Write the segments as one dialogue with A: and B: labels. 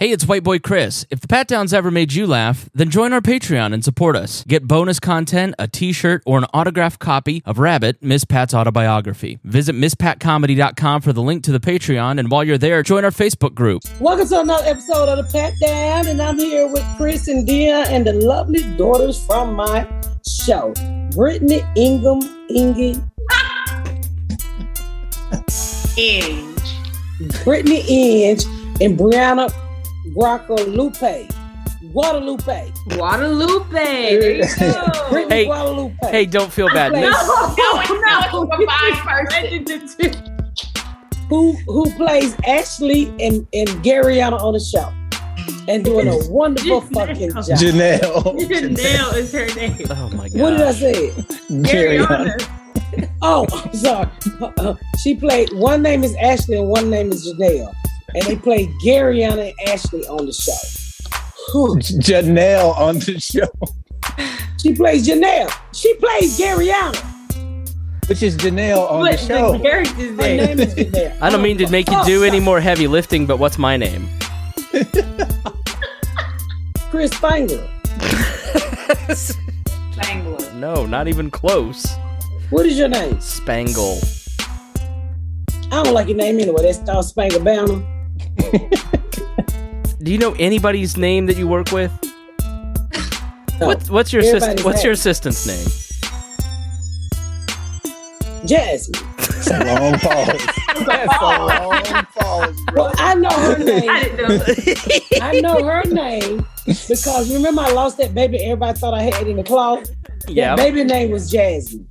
A: Hey, it's White Boy Chris. If the Pat Downs ever made you laugh, then join our Patreon and support us. Get bonus content, a t shirt, or an autographed copy of Rabbit, Miss Pat's autobiography. Visit MissPatComedy.com for the link to the Patreon, and while you're there, join our Facebook group.
B: Welcome to another episode of the Pat Down, and I'm here with Chris and Dia and the lovely daughters from my show, Brittany Ingham, Inge.
C: Inge.
B: Brittany Inge, and Briyana Guadalupe. Guadalupe.
C: Guadalupe. There you go.
B: Brittany
A: Hey,
B: Guadalupe.
A: Hey, don't feel bad.
C: No, no, no, it's a fine person.
B: who who plays Ashley and, and Garyana on the show. And doing a wonderful fucking job.
D: Janelle.
C: Janelle is her name.
A: Oh my god.
B: What did I say?
D: Carry on.
C: Ariana.
B: Oh, I'm sorry. Uh, she played one name is Ashley and one name is Janelle. And they played Garyana and Ashley on the show. Whew.
D: Janelle on the show,
B: She plays Janelle. She plays Garyana.
D: which is Janelle on the show.
C: the character's
B: Her
C: name?
B: name is Janelle.
A: I don't mean to oh, make you
B: Oh,
A: do any more heavy lifting, but what's my name?
B: Chris Spangler.
C: Spangler.
A: No, not even close.
B: What is your name?
A: Spangle.
B: I don't like your name anyway. That's Star Spangle Banner.
A: Do you know anybody's name that you work with?
B: No.
A: What's what's your
B: Everybody's
A: assist, what's your assistant's name?
B: Jasmine.
D: That's a long pause. That's a long pause, bro.
B: Well, I know her name.
C: I didn't know.
B: I know her name because remember I lost that baby everybody thought I had in the closet?
A: Yeah.
B: Baby name was Jasmine.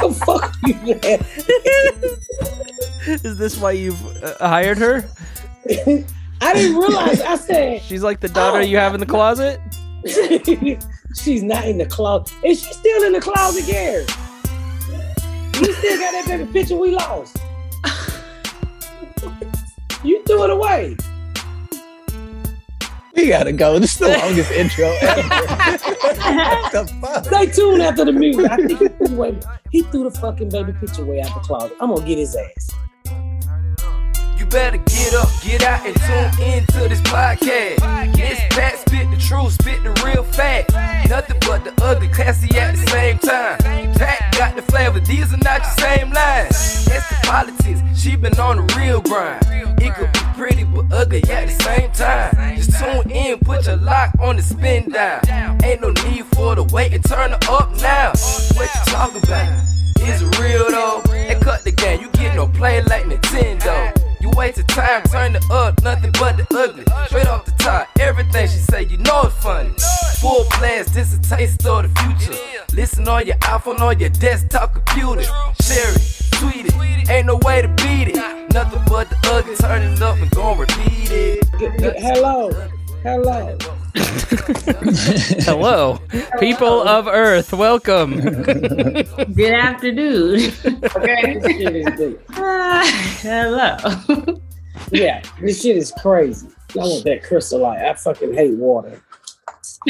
B: The fuck are you laughing?
A: Is this why you've uh, hired her?
B: I didn't realize I said
A: She's like the daughter
B: Oh.
A: you have in the closet?
B: she's not in the closet. Is she still in the closet, Gary? You still got that baby picture we lost. you threw it away.
D: We gotta go. This is the longest intro ever. what the fuck?
B: Stay tuned after the music. I think he threw, away, he threw the fucking baby picture away out the closet. I'm gonna get his ass.
E: You better get up, get out, and tune into this podcast. This Pat spit the truth, spit the real fact. Nothing but the ugly, classy at the same time. Pat got the flavor, these are not your same lines. That's the politics, she been on the real grind. It could be pretty but ugly at the same time. Just tune in, put your lock on the spin down. Ain't no need for the wait and turn it up now. What you talking about? Is it real though? They cut the game, you get no play like Nintendo. You wasted time, turn it up, nothing but the ugly. Straight off the top, everything she say, you know it's funny. Full blast, this a taste of the future. Listen on your iPhone, on your desktop computer. Share it, tweet it, ain't no way to beat it. Nothing but the ugly, turn it up and gon' repeat it.
B: Hello. Hello.
A: Hello, people of Earth, welcome.
C: Good afternoon.
B: This shit is big.
C: Ah, hello.
B: Yeah, this shit is crazy. I want that crystal light. I fucking hate water.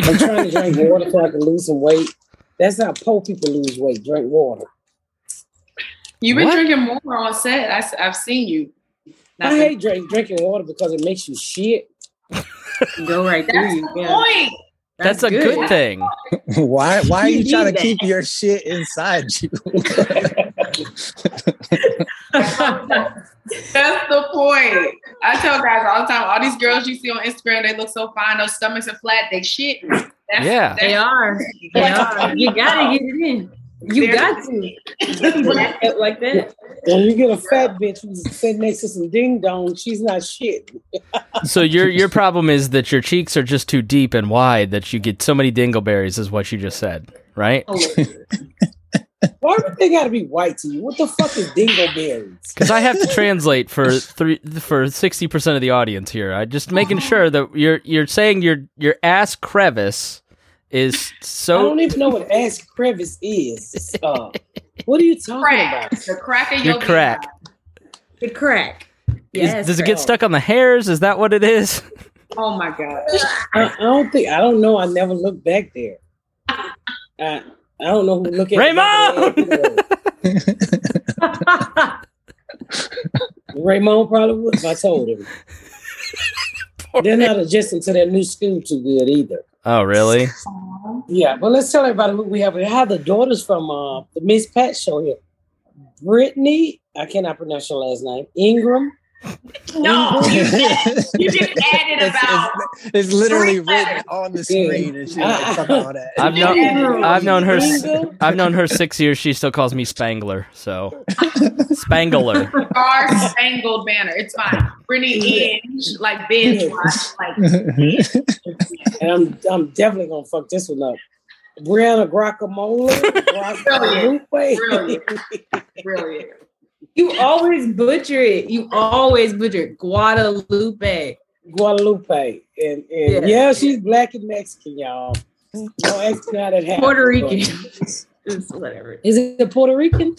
B: I'm trying to drink water so I can lose some weight. That's how poor people lose weight. Drink water.
F: You've been
A: What?
F: drinking more on set. I, have seen you.
B: I hate drink, drinking water because it makes you shit.
C: Go right through
F: That's
C: you.
F: the
C: Yeah.
F: point.
A: That's a good thing.
D: Why? Why are
C: You
D: you trying to keep your shit inside you?
F: That's the point. I tell guys all the time, all these girls you see on Instagram, they look so fine. Those stomachs are flat. They shit. That's,
A: Yeah.
C: They are. They are. You gotta get it in. You got to. Like that.
B: When you get a fat bitch who's sitting next to some ding dong, she's not shit.
A: So your your problem is that your cheeks are just too deep and wide that you get so many dingleberries, is what you just said, right?
B: Why everything got to be white to you? What the fuck is dingleberries?
G: Because I have to translate for three for sixty percent of the audience here. I just making sure that you're you're saying your your ass crevice is so.
B: I don't even know what ass crevice is. Uh, what are you talking
F: Crack.
B: about?
F: The crack of
G: Your
F: your
G: crack.
C: The crack.
G: is-
C: Yes.
G: does it get stuck on the hairs? Is that what it is?
F: Oh my god.
B: I, I don't think I don't know. I never looked back there. I I don't know who look at
G: Raymond!
B: Raymond probably would if I told him. They're not adjusting to their new school too good either.
G: Oh, really?
B: Yeah, Well, let's tell everybody who we have. We have the daughters from uh, the Miss Pat show here. Brittany, I cannot pronounce your last name. Ingram.
F: No, you just, you just added
D: It's,
F: about.
D: it's, it's literally written on the screen and shit. Like, fuck all that.
G: I've known I've known her. I've known her six years. She still calls me Spangler. So Spangler.
F: Star Spangled Banner. It's fine. Brittany Inge, like binge watch, like
B: And I'm I'm definitely gonna fuck this one up. Brianna Guacamole. Guadalupe.
F: Brilliant. brilliant.
C: You always butcher it. You always butcher it. Guadalupe.
B: Guadalupe. And, and
C: Yeah.
B: yeah. she's black and Mexican, y'all. No ask how that happened.
C: Puerto Rican. It's whatever.
B: Is it a Puerto Rican?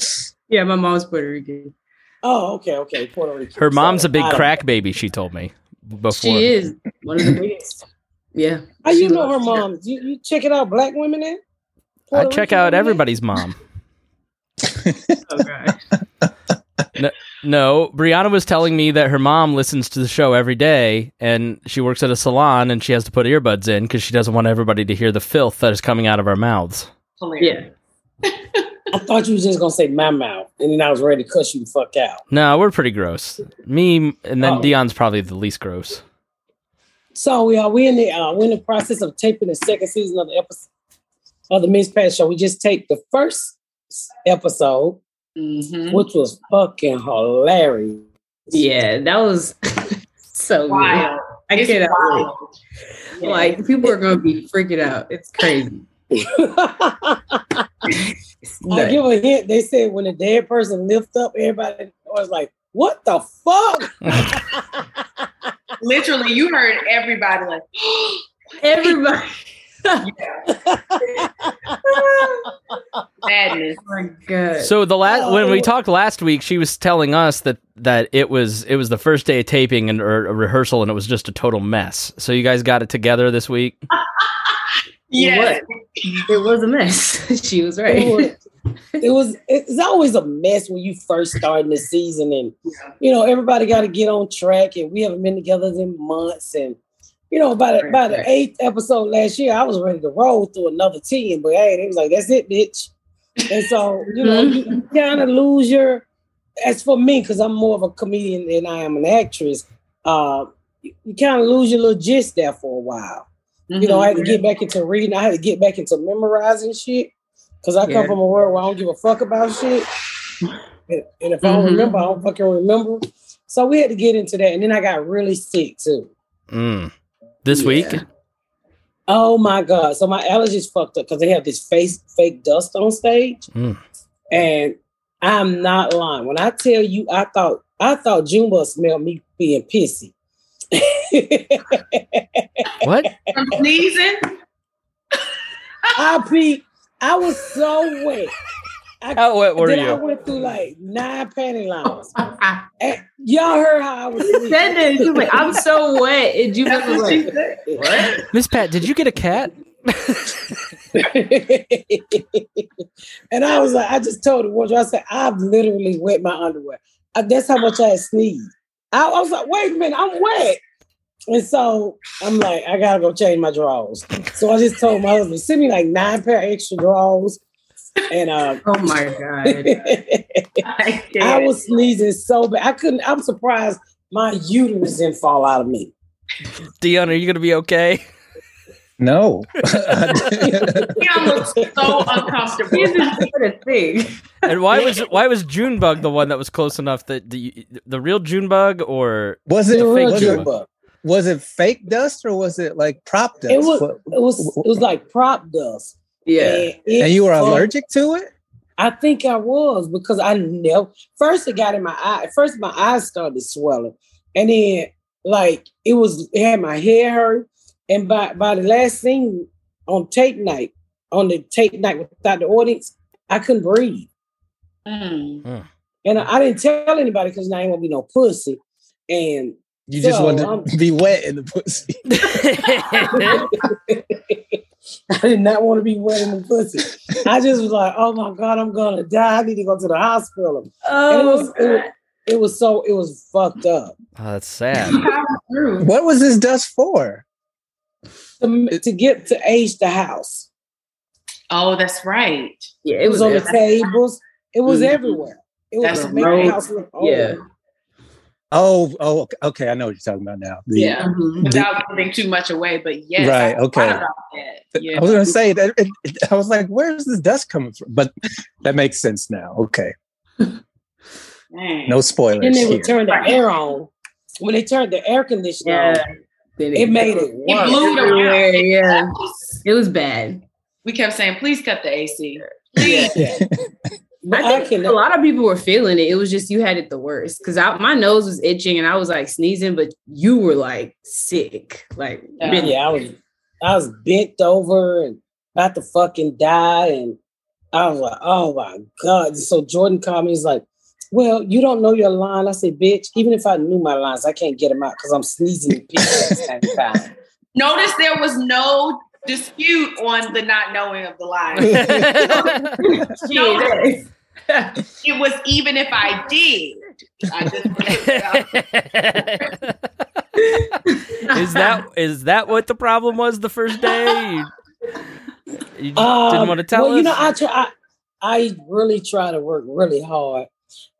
C: Yeah, my mom's Puerto Rican.
B: Oh, okay, okay. Puerto Rican.
G: Her mom's
B: So,
G: a big
B: I don't-
G: crack baby. She told me before.
C: She is one of the biggest. Yeah.
B: How you know her
C: loves-
B: mom? You, you check it out, black women in?
G: I check
B: Rican
G: out
B: women in?
G: everybody's mom.
C: Oh god.
G: No, Briyana was telling me that her mom listens to the show every day, and she works at a salon, and she has to put earbuds in because she doesn't want everybody to hear the filth that is coming out of our mouths.
F: Hilarious.
C: Yeah.
B: I thought you was just gonna say my mouth, and then I was ready to cuss you the fuck out.
G: No, we're pretty gross. Me and then
B: Oh.
G: Dion's probably the least gross.
B: So we are we in the uh, we're in the process of taping the second season of the episode of the Miss Pat show. We just taped the first episode,
F: Mhm.
B: which was fucking hilarious.
C: Yeah, that was so good.
F: Wild.
C: I
F: It's
C: cannot wait.
F: wild. Yeah.
C: Like people are gonna be freaking out. It's crazy. It's
B: I
C: nuts.
B: give a hint. They said when a dead person lift up, everybody was like, "What the fuck?"
F: Literally, you heard everybody like,
C: Everybody.
F: madness.
C: Oh my god.
G: So the last when we
B: Oh.
G: talked last week, she was telling us that that it was it was the first day of taping and or a rehearsal, and it was just a total mess. So you guys got it together this week.
F: Yes.
C: it was a mess. she was
B: it
C: right.
B: was, it was it's always a mess when you first start in the season and you know everybody got to get on track and we haven't been together in months and you know by the,
C: Right,
B: by the
C: right.
B: eighth episode last year I was ready to roll through another team but hey they was like that's it bitch and so you know you kind of lose your as for me because I'm more of a comedian than I am an actress uh you, you kind of lose your little gist there for a while you know, I had to get back into reading. I had to get back into memorizing shit because I come
C: Yeah.
B: from a world where I don't give a fuck about shit. And, and if I don't remember, I don't fucking remember. So we had to get into that. And then I got really sick too.
G: Mm. This week,
B: Oh my God. So my allergies fucked up because they have this face fake dust on stage.
G: Mm.
B: And I'm not lying. When I tell you I thought I thought Jumbo smelled me being pissy.
G: what?
F: I'm sneezing.
B: I peed. I was so wet. I,
G: How wet were
B: then I went through like nine panty lines. And y'all heard how I was.
C: She said this. She was like, I'm so wet. And you
F: That's
C: was
F: what she
C: like,
F: said.
C: what?
G: Miss Pat, did you get a cat?
B: and I was like, I just told the wardrobe, I said, I've literally wet my underwear. Uh, that's how much I had sneezed. I, I was like, wait a minute, I'm wet. And so I'm like, I gotta go change my drawers. So I just told my husband, send me like nine pair of extra drawers. And uh,
C: Oh my god.
F: I
B: I was sneezing so bad. I couldn't, I'm surprised my uterus didn't fall out of me.
G: Dion, are you gonna be okay?
D: No.
F: Dion looks so uncomfortable.
C: This is a thing.
G: And why was why was Junebug the one that was close enough that the the real Junebug or
D: was it
B: The real
D: was
G: June
D: it, was it fake dust or was it like prop dust?
B: It was it was it was like prop dust.
C: Yeah.
B: And, it
D: and you were allergic to it?
B: I think I was because I know first it got in my eye. First my eyes started swelling, and then like it was it had my hair hurt. And by by the last scene on tape night, on the tape night without the audience, I couldn't breathe.
F: Mm.
B: And I, I didn't tell anybody because I ain't gonna be no pussy. And
D: You just
B: So,
D: wanted
B: um,
D: to be wet in the pussy.
B: I did not want to be wet in the pussy. I just was like, oh my God, I'm gonna die. I need to go to the hospital. And it
C: Oh,
B: was, it, was- it was so it was fucked up.
A: Oh, that's sad.
D: What was this dust for?
B: To, to get to age the house.
F: Oh, that's right.
C: yeah,
B: It was on the tables. It was
C: Mhm.
B: everywhere. It was
F: That's
B: to make the house look old.
C: Yeah.
D: Oh, oh, okay, okay. I know what you're talking about now. The-
F: Yeah.
C: Mhm.
F: Without giving too much away, but yes,
D: Right,
F: I
D: okay.
F: about that. Yeah.
D: I was gonna say that. It, it- I was like, "Where's this dust coming from?" But that makes sense now. Okay, no spoilers
B: Then they
D: here.
B: would turn the air on. When they turned the air conditioner
C: Yeah.
B: on,
C: Then
B: it made it
F: It blew it
C: everywhere.
F: around.
C: Yeah, it was bad.
F: We kept saying, please cut the AC. Please.
C: I
B: I
C: think
B: can
C: a lot of people were feeling it. It was just you had it the worst because my nose was itching and I was like sneezing, but you were like sick. Like,
F: Yeah.
B: yeah, I was I was bent over and about to fucking die. And I was like, oh my God. So Jordan called me, he's like, Well, you don't know your line. I said, bitch, even if I knew my lines, I can't get them out because I'm sneezing at the same time.
F: Notice there was no dispute on the not knowing of the line. No, it was even if I did. I just put it out.
A: is that is that what the problem was the first day? You, you didn't
B: Um,
A: want to tell
B: well,
A: us?
B: you know, I try. I, I really try to work really hard,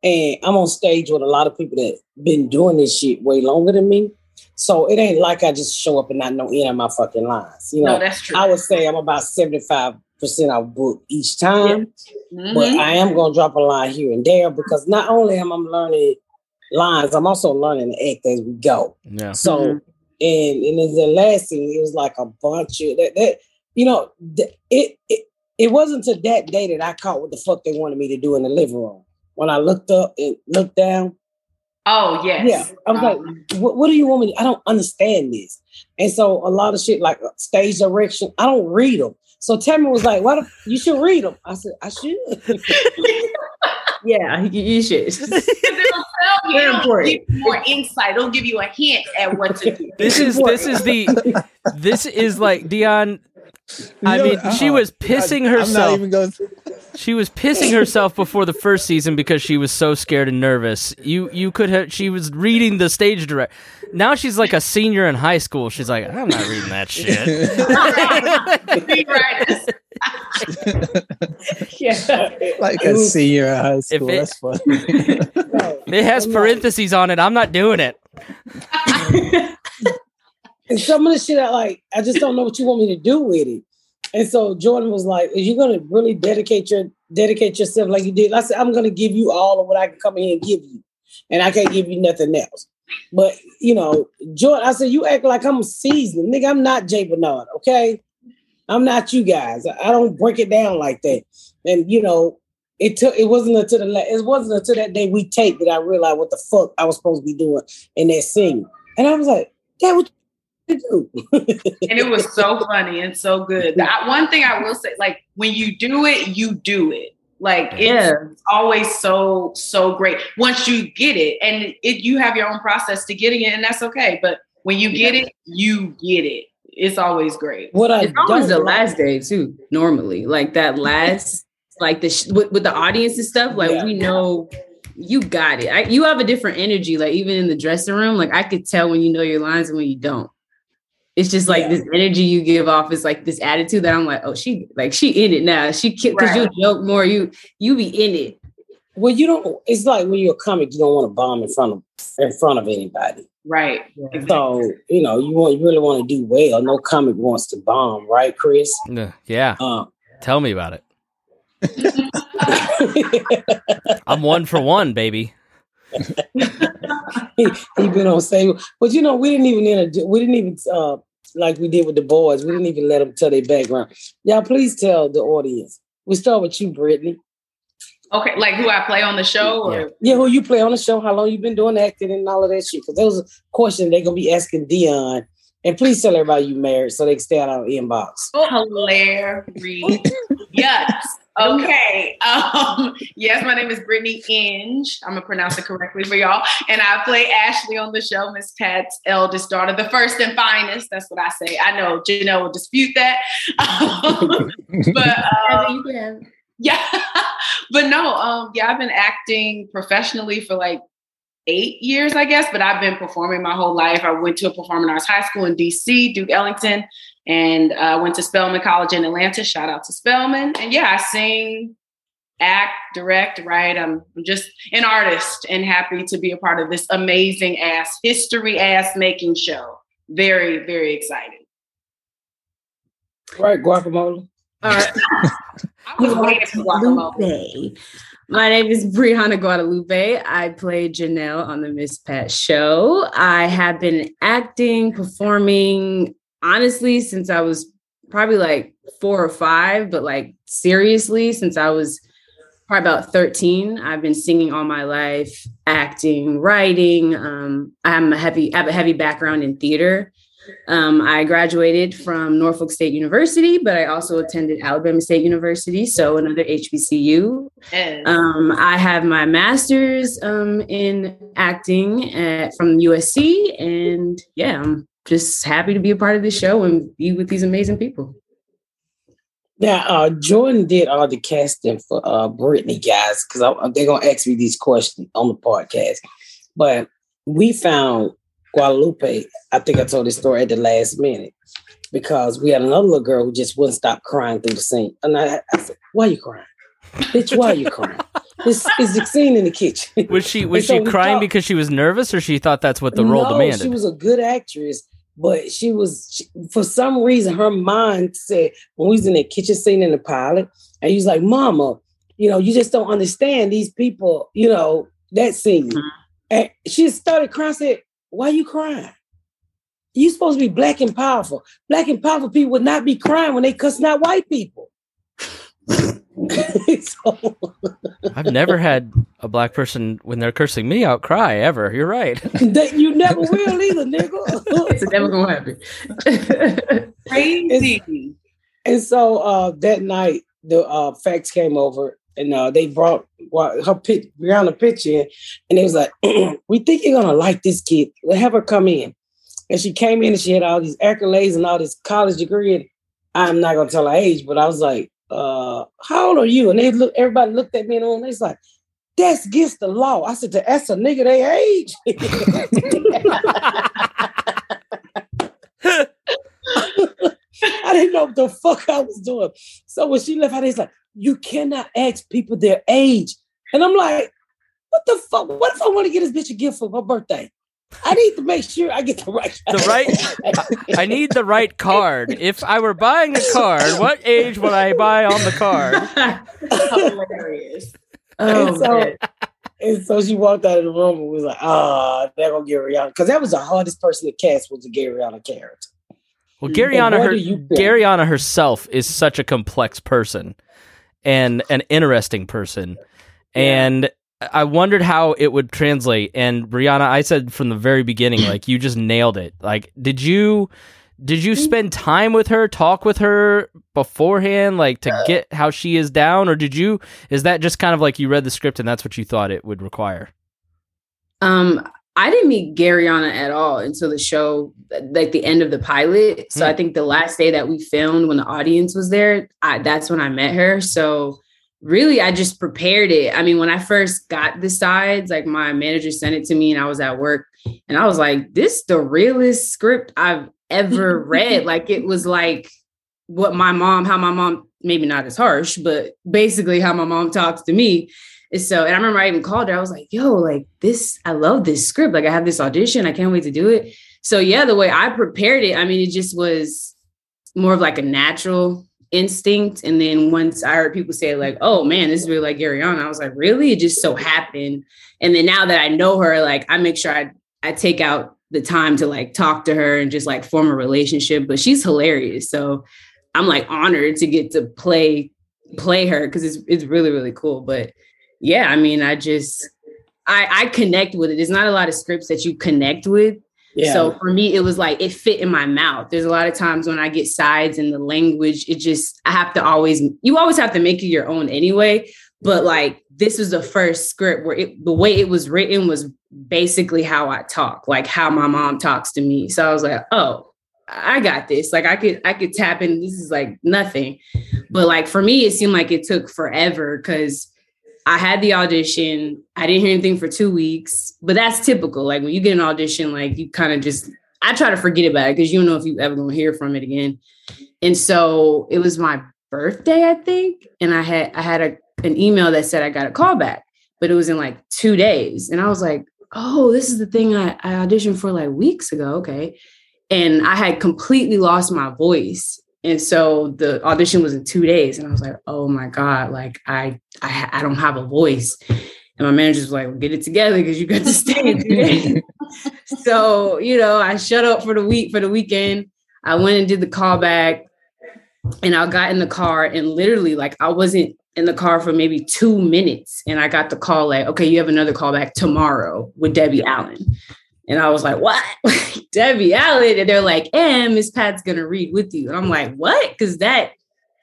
B: and I'm on stage with a lot of people that been doing this shit way longer than me. So it ain't like I just show up and not know any of my fucking lines. You know,
F: No, that's true.
B: I would say I'm about 75 percent out book each time,
F: Mhm.
B: but I am gonna drop a line here and there because not only am I learning lines, I'm also learning to act as we go.
A: yeah.
B: So
C: Mhm.
B: and and in the last scene, it was like a bunch of that. that you know, th- it, it it wasn't to that day that I caught what the fuck they wanted me to do in the living room. When I looked up and looked down,
F: Oh, yes.
B: yeah, I was
F: Um,
B: like, what, what do you want me? To, I don't understand this. And so a lot of shit like stage direction, I don't read them. So Tammy was like, "Why the, you should read them?" I said, "I should."
C: yeah, you, you should.
F: Because it'll
C: Very important.
F: give you more insight. It'll give you a hint at what to do.
A: This is this is the this is like Dion. I
D: You
A: mean, she
D: uh-uh.
A: was pissing
D: I'm not
A: herself.
D: even going.
A: She was pissing herself before the first season because she was so scared and nervous. You you could have she was reading the stage direct. Now she's like a senior in high school. She's like, I'm not reading that shit.
F: Rewriters.
B: yeah,
D: like
B: It
D: a senior in high school.
A: it-
D: That's funny.
A: It has parentheses on it. I'm not doing it.
B: And some of the shit I like, I just don't know what you want me to do with it. And so Jordan was like, "Are you gonna really dedicate your dedicate yourself like you did?" I said, "I'm gonna give you all of what I can come in and give you, and I can't give you nothing else." But you know, Jordan, I said, "You act like I'm seasoned, nigga. I'm not Jay Bernard, okay? I'm not you guys. I don't break it down like that." And you know, it took. It wasn't until the it wasn't until that day we taped that I realized what the fuck I was supposed to be doing in that scene. And I was like, "That what do?"
F: and it was so funny and so good. The, one thing I will say, like when you do it, you do it. Like it's
C: yeah,
F: always so so great once you get it, and it you have your own process to getting it, and that's okay. But when you get it, you get it. It's always great.
B: What I
C: it's always the last day too. Normally, like that last, like the sh- with, with the audience and stuff. Like
B: Yeah.
C: we know you got it. I, you have a different energy. Like even in the dressing room, like I could tell when you know your lines and when you don't. It's just like
B: Yeah.
C: this energy you give off is like this attitude that I'm like, oh, she like she in it now. She because
F: Right.
C: you joke more, you you be in it.
B: Well, you don't. It's like when you're a comic, you don't want to bomb in front of in front of anybody.
F: Right.
B: So you know, you want you really want to do well. No comic wants to bomb, right, Chris?
A: Yeah. Yeah.
B: Uh,
A: Tell me about it. I'm one for one, baby.
B: he, he been on stage, but you know, we didn't even introduce, we didn't even uh like we did with the boys. We didn't even let them tell their background. Y'all, please tell the audience. We start with you, Brittany.
F: Okay, like who I play on the show, or
B: Yeah, who you play on the show? How long you been doing acting and all of that shit? Because those are questions they're gonna be asking Dion. And please tell everybody you married so they can stay out of our inbox.
F: Oh, hilarious. yes. Okay. Um, yes, my name is Brittany Inge. I'm gonna pronounce it correctly for y'all. And I play Ashley on the show, Miss Pat's eldest daughter, the first and finest. That's what I say. I know Janelle will dispute that. Um, but um, yeah, but no, um, yeah, I've been acting professionally for like eight years, I guess, but I've been performing my whole life. I went to a performing arts high school in DC, Duke Ellington, and uh, went to Spelman College in Atlanta. Shout out to Spelman. And yeah, I sing, act, direct, write. I'm I'm just an artist and happy to be a part of this amazing ass, history ass making show. Very, very excited.
B: Right, guacamole.
C: All right.
F: I was waiting for guacamole.
C: Guadalupe. My name is Briyana Guadalupe. I play Janelle on the Miss Pat show. I have been acting, performing, honestly, since I was probably like four or five, but like seriously, since I was probably about 13. I've been singing all my life, acting, writing. Um, I'm a heavy, I have a heavy background in theater. Um, I graduated from Norfolk State University, but I also attended Alabama State University, so another HBCU. Um, I have my master's um, in acting at, from USC, and yeah, I'm just happy to be a part of this show and be with these amazing people.
B: Now, uh, Jordan did all the casting for uh, Brittany, guys, because they're gonna ask me these questions on the podcast. But we found Guadalupe. I think I told this story at the last minute because we had another little girl who just wouldn't stop crying through the scene. And I, I said, "Why you crying, bitch? Why are you crying?" It's, it's the scene in the kitchen.
A: Was she was
B: so
A: she crying
B: talked-
A: because she was nervous, or she thought that's what the role
B: no,
A: demanded?
B: She was a good actress, but she was she, for some reason her mind said when we was in the kitchen scene in the pilot, and he was like, "Mama, you know, you just don't understand these people, you know, that scene."
A: Mm-hmm.
B: And she started crying. Said, "Why are you crying? You supposed to be black and powerful. Black and powerful people would not be crying when they cussing out white people." So-
A: I've never had a black person when they're cursing me out cry ever. You're right.
B: that you never will either, nigga.
C: It's never gonna happen.
F: Crazy.
B: And so uh, that night, the uh, facts came over and uh, they brought well, her pic, Briyana picture in, and they was like, "We think you're gonna like this kid. Let have her come in." And she came in and she had all these accolades and all this college degree. And I'm not gonna tell her age, but I was like, uh, "How old are you?" And they look, everybody looked at me and on. They was like, "That's against the law." I said, "That's a nigga they age." I didn't know what the fuck I was doing. So when she left out, he's like, you cannot ask people their age. And I'm like, what the fuck? What if I want to get this bitch a gift for her birthday? I need to make sure I get the right.
A: The right- I need the right card. If I were buying a card, what age would I buy on the card?
F: Hilarious.
C: Oh,
B: And so- and so she walked out of the room and was like, ah, they're gonna get Rihanna. Because that was the hardest person to cast was the Gary Rihanna character.
A: Well,
B: And
A: Garyana, her,
B: do?
A: Garyana herself is such a complex person and an interesting person. And I wondered how it would translate. And Briyana, I said from the very beginning, like you just nailed it. Like, did you did you spend time with her, talk with her beforehand, like to get how she is down, or did you? Is that just kind of like you read the script and that's what you thought it would require?
C: Um, I didn't meet Garyana at all until the show, like the end of the pilot. So
A: Hmm.
C: I think the last day that we filmed, when the audience was there, I, that's when I met her. So really, I just prepared it. I mean, when I first got the sides, like my manager sent it to me, and I was at work, and I was like, "This the realest script I've ever read." Like it was like what my mom, how my mom, maybe not as harsh, but basically how my mom talks to me. And so, and I remember I even called her. I was like, yo, like this, I love this script. Like I have this audition. I can't wait to do it. So yeah, the way I prepared it, I mean, it just was more of like a natural instinct. And then once I heard people say, like, oh man, this is really like Garyana, I was like, really? It just so happened. And then now that I know her, like I make sure I I take out the time to like talk to her and just like form a relationship. But she's hilarious. So I'm like honored to get to play play her because it's it's really, really cool. But yeah, I mean, I just I I connect with it. There's not a lot of scripts that you connect with.
B: Yeah.
C: So for me, it was like it fit in my mouth. There's a lot of times when I get sides in the language, it just I have to always you always have to make it your own anyway. But like this was the first script where it, the way it was written was basically how I talk, like how my mom talks to me. So I was like, oh, I got this. Like I could I could tap in. This is like nothing. But like for me, it seemed like it took forever because I had the audition. I didn't hear anything for two weeks, but that's typical. Like when you get an audition, like you kind of just I try to forget about it because you don't know if you ever gonna hear from it again. And so it was my birthday, I think, and I had I had a, an email that said I got a call back, but it was in like two days, and I was like, oh, this is the thing I, I auditioned for like weeks ago. Okay, and I had completely lost my voice. And so the audition was in two days, and I was like, "Oh my god! Like I, I, I don't have a voice." And my manager was like, well, "Get it together because you got to stay in two days." so you know, I shut up for the week for the weekend. I went and did the callback, and I got in the car, and literally, like, I wasn't in the car for maybe two minutes, and I got the call like, "Okay, you have another callback tomorrow with Debbie Allen." And I was like, what? Debbie Allen. And they're like, and Miss Pat's gonna read with you. And I'm like, what? Because that,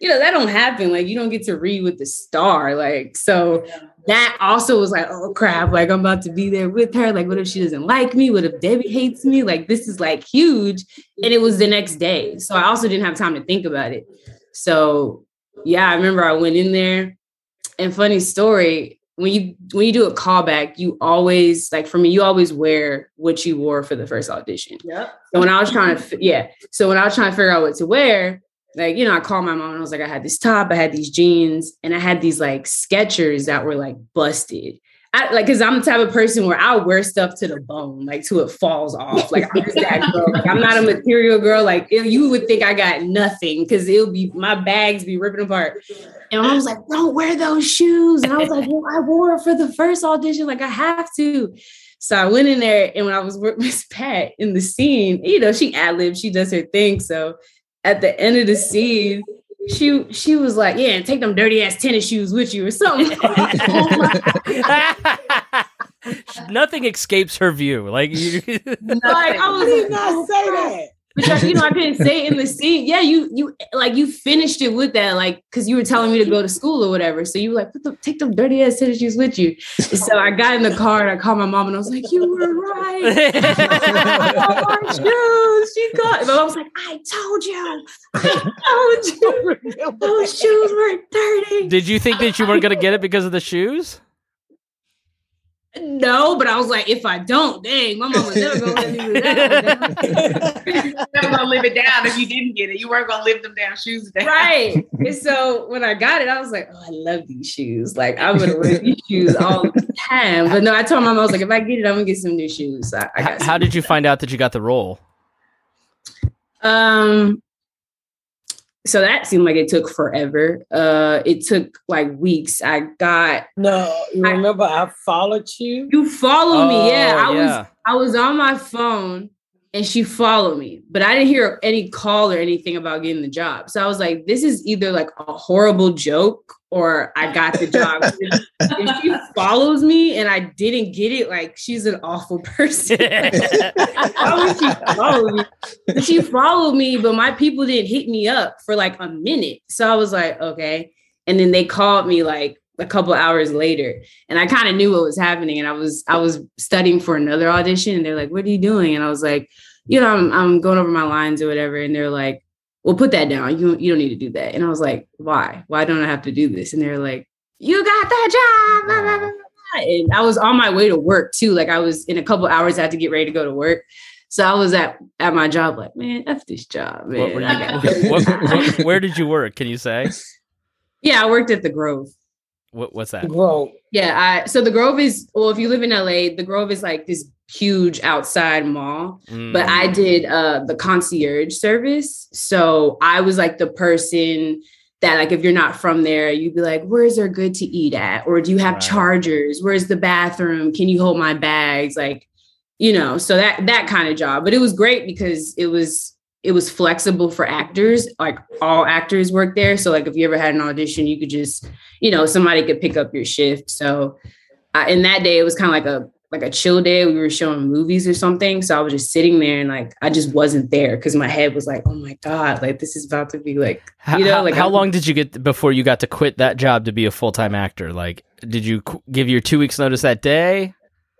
C: you know, that don't happen. Like, you don't get to read with the star. Like, so that also was like, oh crap, like I'm about to be there with her. Like, what if she doesn't like me? What if Debbie hates me? Like, this is like huge. And it was the next day. So I also didn't have time to think about it. So yeah, I remember I went in there. And funny story, when you when you do a callback, you always like for me, you always wear what you wore for the first audition.
F: Yeah.
C: So when I was trying to, yeah. So when I was trying to figure out what to wear, like you know, I called my mom and I was like, I had this top, I had these jeans, and I had these like Skechers that were like busted. I, like, cause I'm the type of person where I'll wear stuff to the bone, like till it falls off. Like I'm just that girl. Like I'm not a material girl. Like if you would think I got nothing, cause it'll be my bags be ripping apart. And I was like, don't wear those shoes. And I was like, well, I wore it for the first audition. Like I have to. So I went in there, and when I was with Miss Pat in the scene, you know, she ad libs, she does her thing. So at the end of the scene, she she was like, "Yeah, take them dirty ass tennis shoes with you or something."
A: Nothing escapes her view. Like you,
C: like I was
B: did not say that.
C: Because you know I couldn't say in the scene. Yeah, you you like you finished it with that, like because you were telling me to go to school or whatever. So you were like, Put the, take them dirty ass tennis shoes with you. And so I got in the car and I called my mom and I was like, you were right. oh, my shoes. She got. My mom was like, I told you. I told you. Oh Those shoes were dirty.
A: did you think that you weren't gonna get it because of the shoes?
C: No, but I was like, if I don't, dang, my mom was never gonna let me do that.
F: You never gonna live it down if you didn't get it. You weren't gonna live them down shoes down.
C: right. And so when I got it, I was like, oh, I love these shoes. Like I'm gonna wear these shoes all the time. But no, I told my mom I was like, if I get it, I'm gonna get some new shoes. So I, I
A: How,
C: got
A: how
C: some.
A: did you find out that you got the role?
C: um so that seemed like it took forever. Uh it took like weeks. I got
B: No, you
C: I-
B: remember I followed you?
C: you follow me. Yeah. I
A: Oh,
C: was. I was on my phone and she followed me, but I didn't hear any call or anything about getting the job. So I was like, this is either like a horrible joke or I got the job. if, she follows me and I didn't get it, like she's an awful person. Why would she follow me? But She followed me, but my people didn't hit me up for like a minute. So I was like, okay. And then they called me like a couple hours later and I kind of knew what was happening. And I was I was studying for another audition and they're like, what are you doing? And I was like, you know, I'm I'm going over my lines or whatever. And they're like, well, put that down. You you don't need to do that. And I was like, why? Why don't I have to do this? And they're like, you got that job. blah, blah, blah, blah." And I was on my way to work too. Like I was in a couple hours, I had to get ready to go to work. So I was at at my job, like, man, F this job, man.
A: What were you-
C: I got-
A: what- what- where did you work? Can you say?
C: yeah, I worked at the Grove.
A: What, what's that?
B: Grove.
C: Yeah, I so the Grove is well, if you live in LA, the Grove is like this huge outside mall.
A: Mm.
C: But I did uh the concierge service. So I was like the person that like if you're not from there, you'd be like, where's there good to eat at? Or do you have
A: Right.
C: chargers? Where's the bathroom? Can you hold my bags? Like, you know, so that that kind of job. But it was great because it was it was flexible for actors. Like all actors work there. So like if you ever had an audition, you could just, you know, somebody could pick up your shift. So in that day, it was kind of like a like a chill day. We were showing movies or something. So I was just sitting there and like I just wasn't there because my head was like, oh my God, like this is about to be like
G: How,
C: you know,
G: how,
C: like
G: how
C: I'm-
G: long did you get before you got to quit that job to be a full time actor? Like, did you qu- give your two weeks notice that day?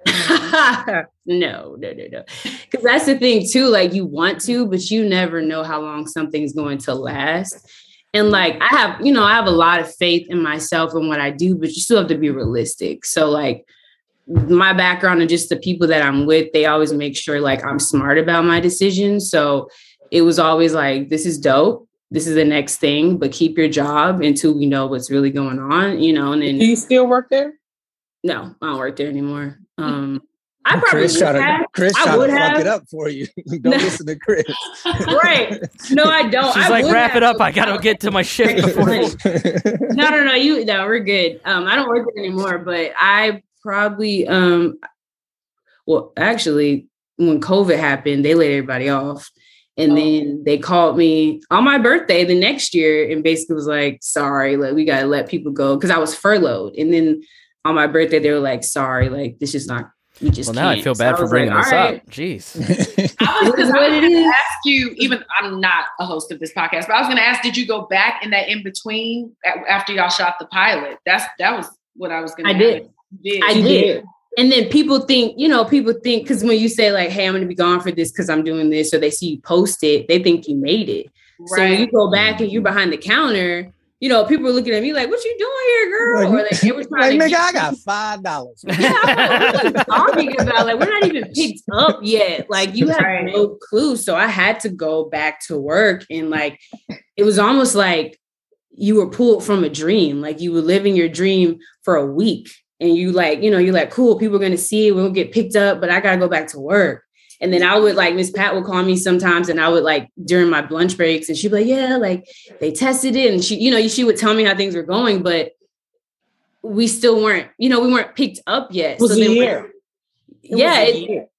C: no, no, no, no. Because that's the thing too. Like you want to, but you never know how long something's going to last. And like I have, you know, I have a lot of faith in myself and what I do, but you still have to be realistic. So like my background and just the people that I'm with, they always make sure like I'm smart about my decisions. So it was always like, this is dope. This is the next thing, but keep your job until we know what's really going on, you know. And then
B: Do you still work there?
C: no, I don't work there anymore. Um, I probably
D: Chris
C: would
D: trying to
C: have.
D: Chris
C: I
D: trying to
C: would
D: fuck
C: have.
D: it up for you. Don't listen to Chris.
C: right. No, I don't.
G: She's
C: I
G: like, wrap
C: have
G: it up. I gotta get to my shift before.
C: no, no, no. You no, we're good. Um, I don't work there anymore, but I probably um well actually when COVID happened, they laid everybody off. And then they called me on my birthday the next year and basically was like, sorry, like we gotta let people go because I was furloughed. And then on my birthday, they were like, sorry, like this is not we just
G: Well, now I
C: can't."
G: feel
C: So
G: bad for bringing
C: like,
G: this
C: "All right."
G: up. Jeez.
F: I was
C: It is
F: gonna
C: what
F: ask you, even I'm not a host of this podcast, but I was going to ask, did you go back in that in between after y'all shot the pilot? That's that was what I was going to.
C: I did.
F: Did.
C: I
B: You
C: did. And then people think, you know, people think because when you say like, "Hey, I'm going to be gone for this because I'm doing this," or they see you post it, they think you made it. So when you go back and you're behind the counter, you know, people were looking at me like, "What you doing here, girl?" or like they were
D: like,
C: to.
D: nigga, I got five dollars.
C: Yeah, I'm like, what are you talking about? Like, we're not even picked up yet. Like, you have
F: Right.
C: no clue. So I had to go back to work, and like, it was almost like you were pulled from a dream. Like you were living your dream for a week, and you like, you know, you're like, cool, people are gonna see it. We'll get picked up, but I gotta go back to work. And then I would like Miss Pat would call me sometimes, and I would like during my lunch breaks, and she'd be like, "Yeah, like they tested it," and she, you know, she would tell me how things were going, but we still weren't, you know, we weren't picked up yet.
B: A
C: then
B: year. It
C: yeah,
B: was
C: it,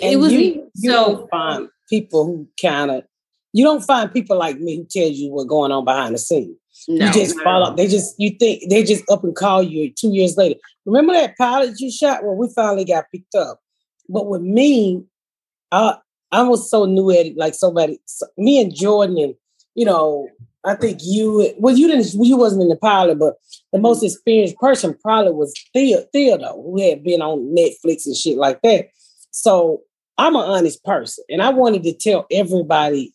C: it was
B: you, you
C: so
B: don't find people who kind of you don't find people like me who tells you what's going on behind the scenes.
C: no,
B: you just follow. They just you think they just up and call you two years later. Remember that pilot you shot? Well, we finally got picked up. But with me, I I was so new at it. Like somebody, so, me and Jordan, and you know, I think you. Well, you didn't. You wasn't in the pilot, but the most mm-hmm. experienced person probably was Theo, Theodore, who had been on Netflix and shit like that. So I'm an honest person, and I wanted to tell everybody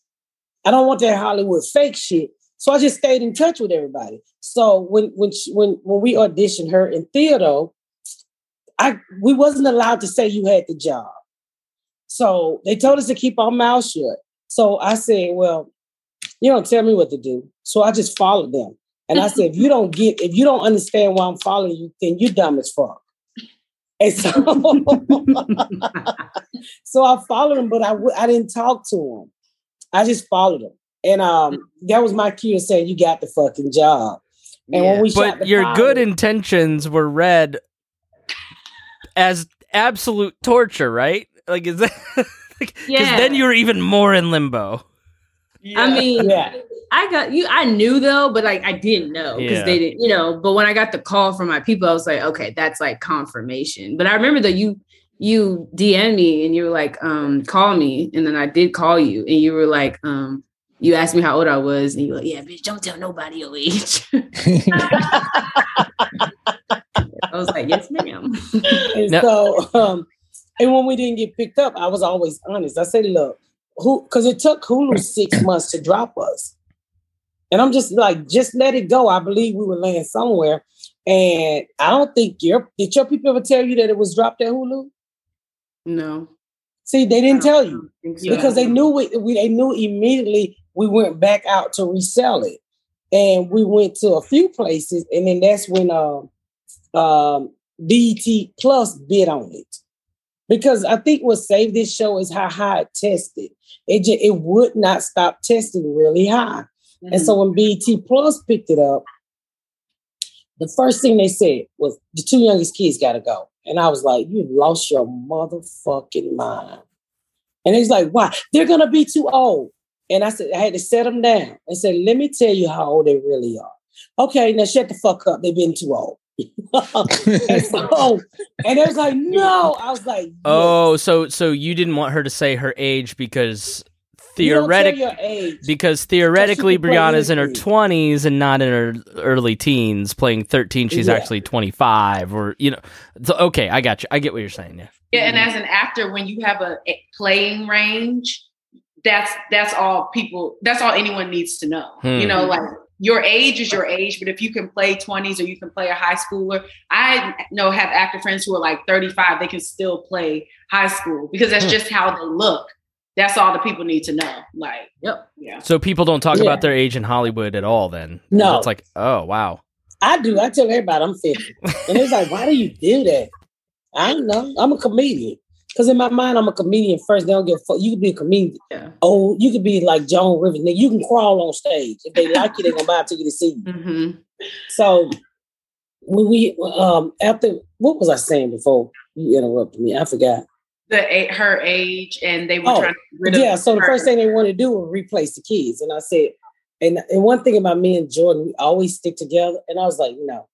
B: I don't want that Hollywood fake shit. So I just stayed in touch with everybody. So when when she, when when we auditioned her in Theodore, I we wasn't allowed to say you had the job. So they told us to keep our mouth shut. So I said, well, you don't tell me what to do. So I just followed them. And I said, if you don't get, if you don't understand why I'm following you, then you're dumb as fuck. And so, so I followed him, but I w- I didn't talk to him. I just followed him. And um, that was my cue to say, you got the fucking job. And when
C: Yeah.
B: we shot
G: But your
B: pilot-
G: good intentions were read as absolute torture, right? Like, is that? Because
C: Yeah.
G: then you're even more in limbo.
C: I mean,
B: Yeah.
C: I got you. I knew though, but like I didn't know because
G: Yeah.
C: they didn't, you know. But when I got the call from my people, I was like, okay, that's like confirmation. But I remember that you you DM me and you were like, um, call me, and then I did call you, and you were like, um, you asked me how old I was, and you were like, yeah, bitch, don't tell nobody your age. I was like, yes, ma'am.
B: And
G: No.
B: so, um, and when we didn't get picked up, I was always honest. I said, look, who, because it took Hulu six months to drop us. And I'm just like, just let it go. I believe we were laying somewhere. And I don't think your, did your people ever tell you that it was dropped at Hulu?
C: No,
B: See, they didn't tell you
C: I don't think so.
B: because they knew we, we they knew immediately we went back out to resell it, and we went to a few places, and then that's when um um BET Plus bid on it because I think what saved this show is how high it tested. It just, it would not stop testing really high, and so mm-hmm. when BET Plus picked it up, the first thing they said was the two youngest kids got to go, and I was like, "You lost your motherfucking mind." And he's like, why? They're gonna be too old. And I said, I had to set them down and said, let me tell you how old they really are. Okay, now shut the fuck up. They've been too old. and so, and it was like, no. I was like,
G: Oh, so so you didn't want her to say her age because
B: you don't tell
G: theoretic
B: your age.
G: because theoretically Briyana's in her twenties and not in her early teens playing 13 she's
B: Yeah.
G: actually 25 or you know so, okay I got you I get what you're saying yeah
F: Yeah, and as an actor, when you have a, a playing range, that's that's all people. That's all anyone needs to know.
G: Hmm.
F: You know, like your age is your age, but if you can play twenties or you can play a high schooler, I know have actor friends who are like thirty five. They can still play high school because that's
G: Hmm.
F: just how they look. That's all the people need to know. Like,
C: Yep.
F: yeah.
G: so people don't talk
B: Yeah.
G: about their age in Hollywood at all then
B: No.
G: it's like oh wow
B: I do. I tell everybody I'm 50. And it's like, why do you do that? I don't know. I'm a comedian. Because in my mind, I'm a comedian first. They don't give a fuck. You could be a comedian.
C: Yeah.
B: Oh, you could be like Joan Rivers. You can crawl on stage. If they like you, they're gonna buy a ticket to see you.
C: Mm-hmm.
B: So when we um after what was I saying before you interrupted me? I forgot.
F: The her age, and they were
B: Oh,
F: trying to get rid of
B: Yeah, so the first thing they want to do was replace the kids. And I said, and, and one thing about me and Jordan, we always stick together. And I was like, no,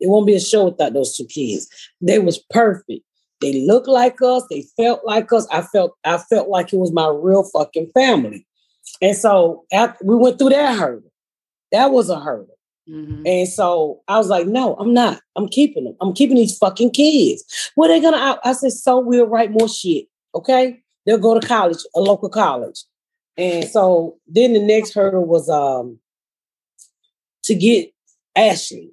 B: it won't be a show without those two kids. They was perfect. They looked like us, they felt like us. I felt I felt like it was my real fucking family. And so after we went through that hurdle. That was a hurdle.
C: Mm-hmm.
B: And so I was like, no, I'm not. I'm keeping them. I'm keeping these fucking kids. What they gonna I said, so we'll write more shit. Okay. They'll go to college, a local college. And so then the next hurdle was um to get Ashley.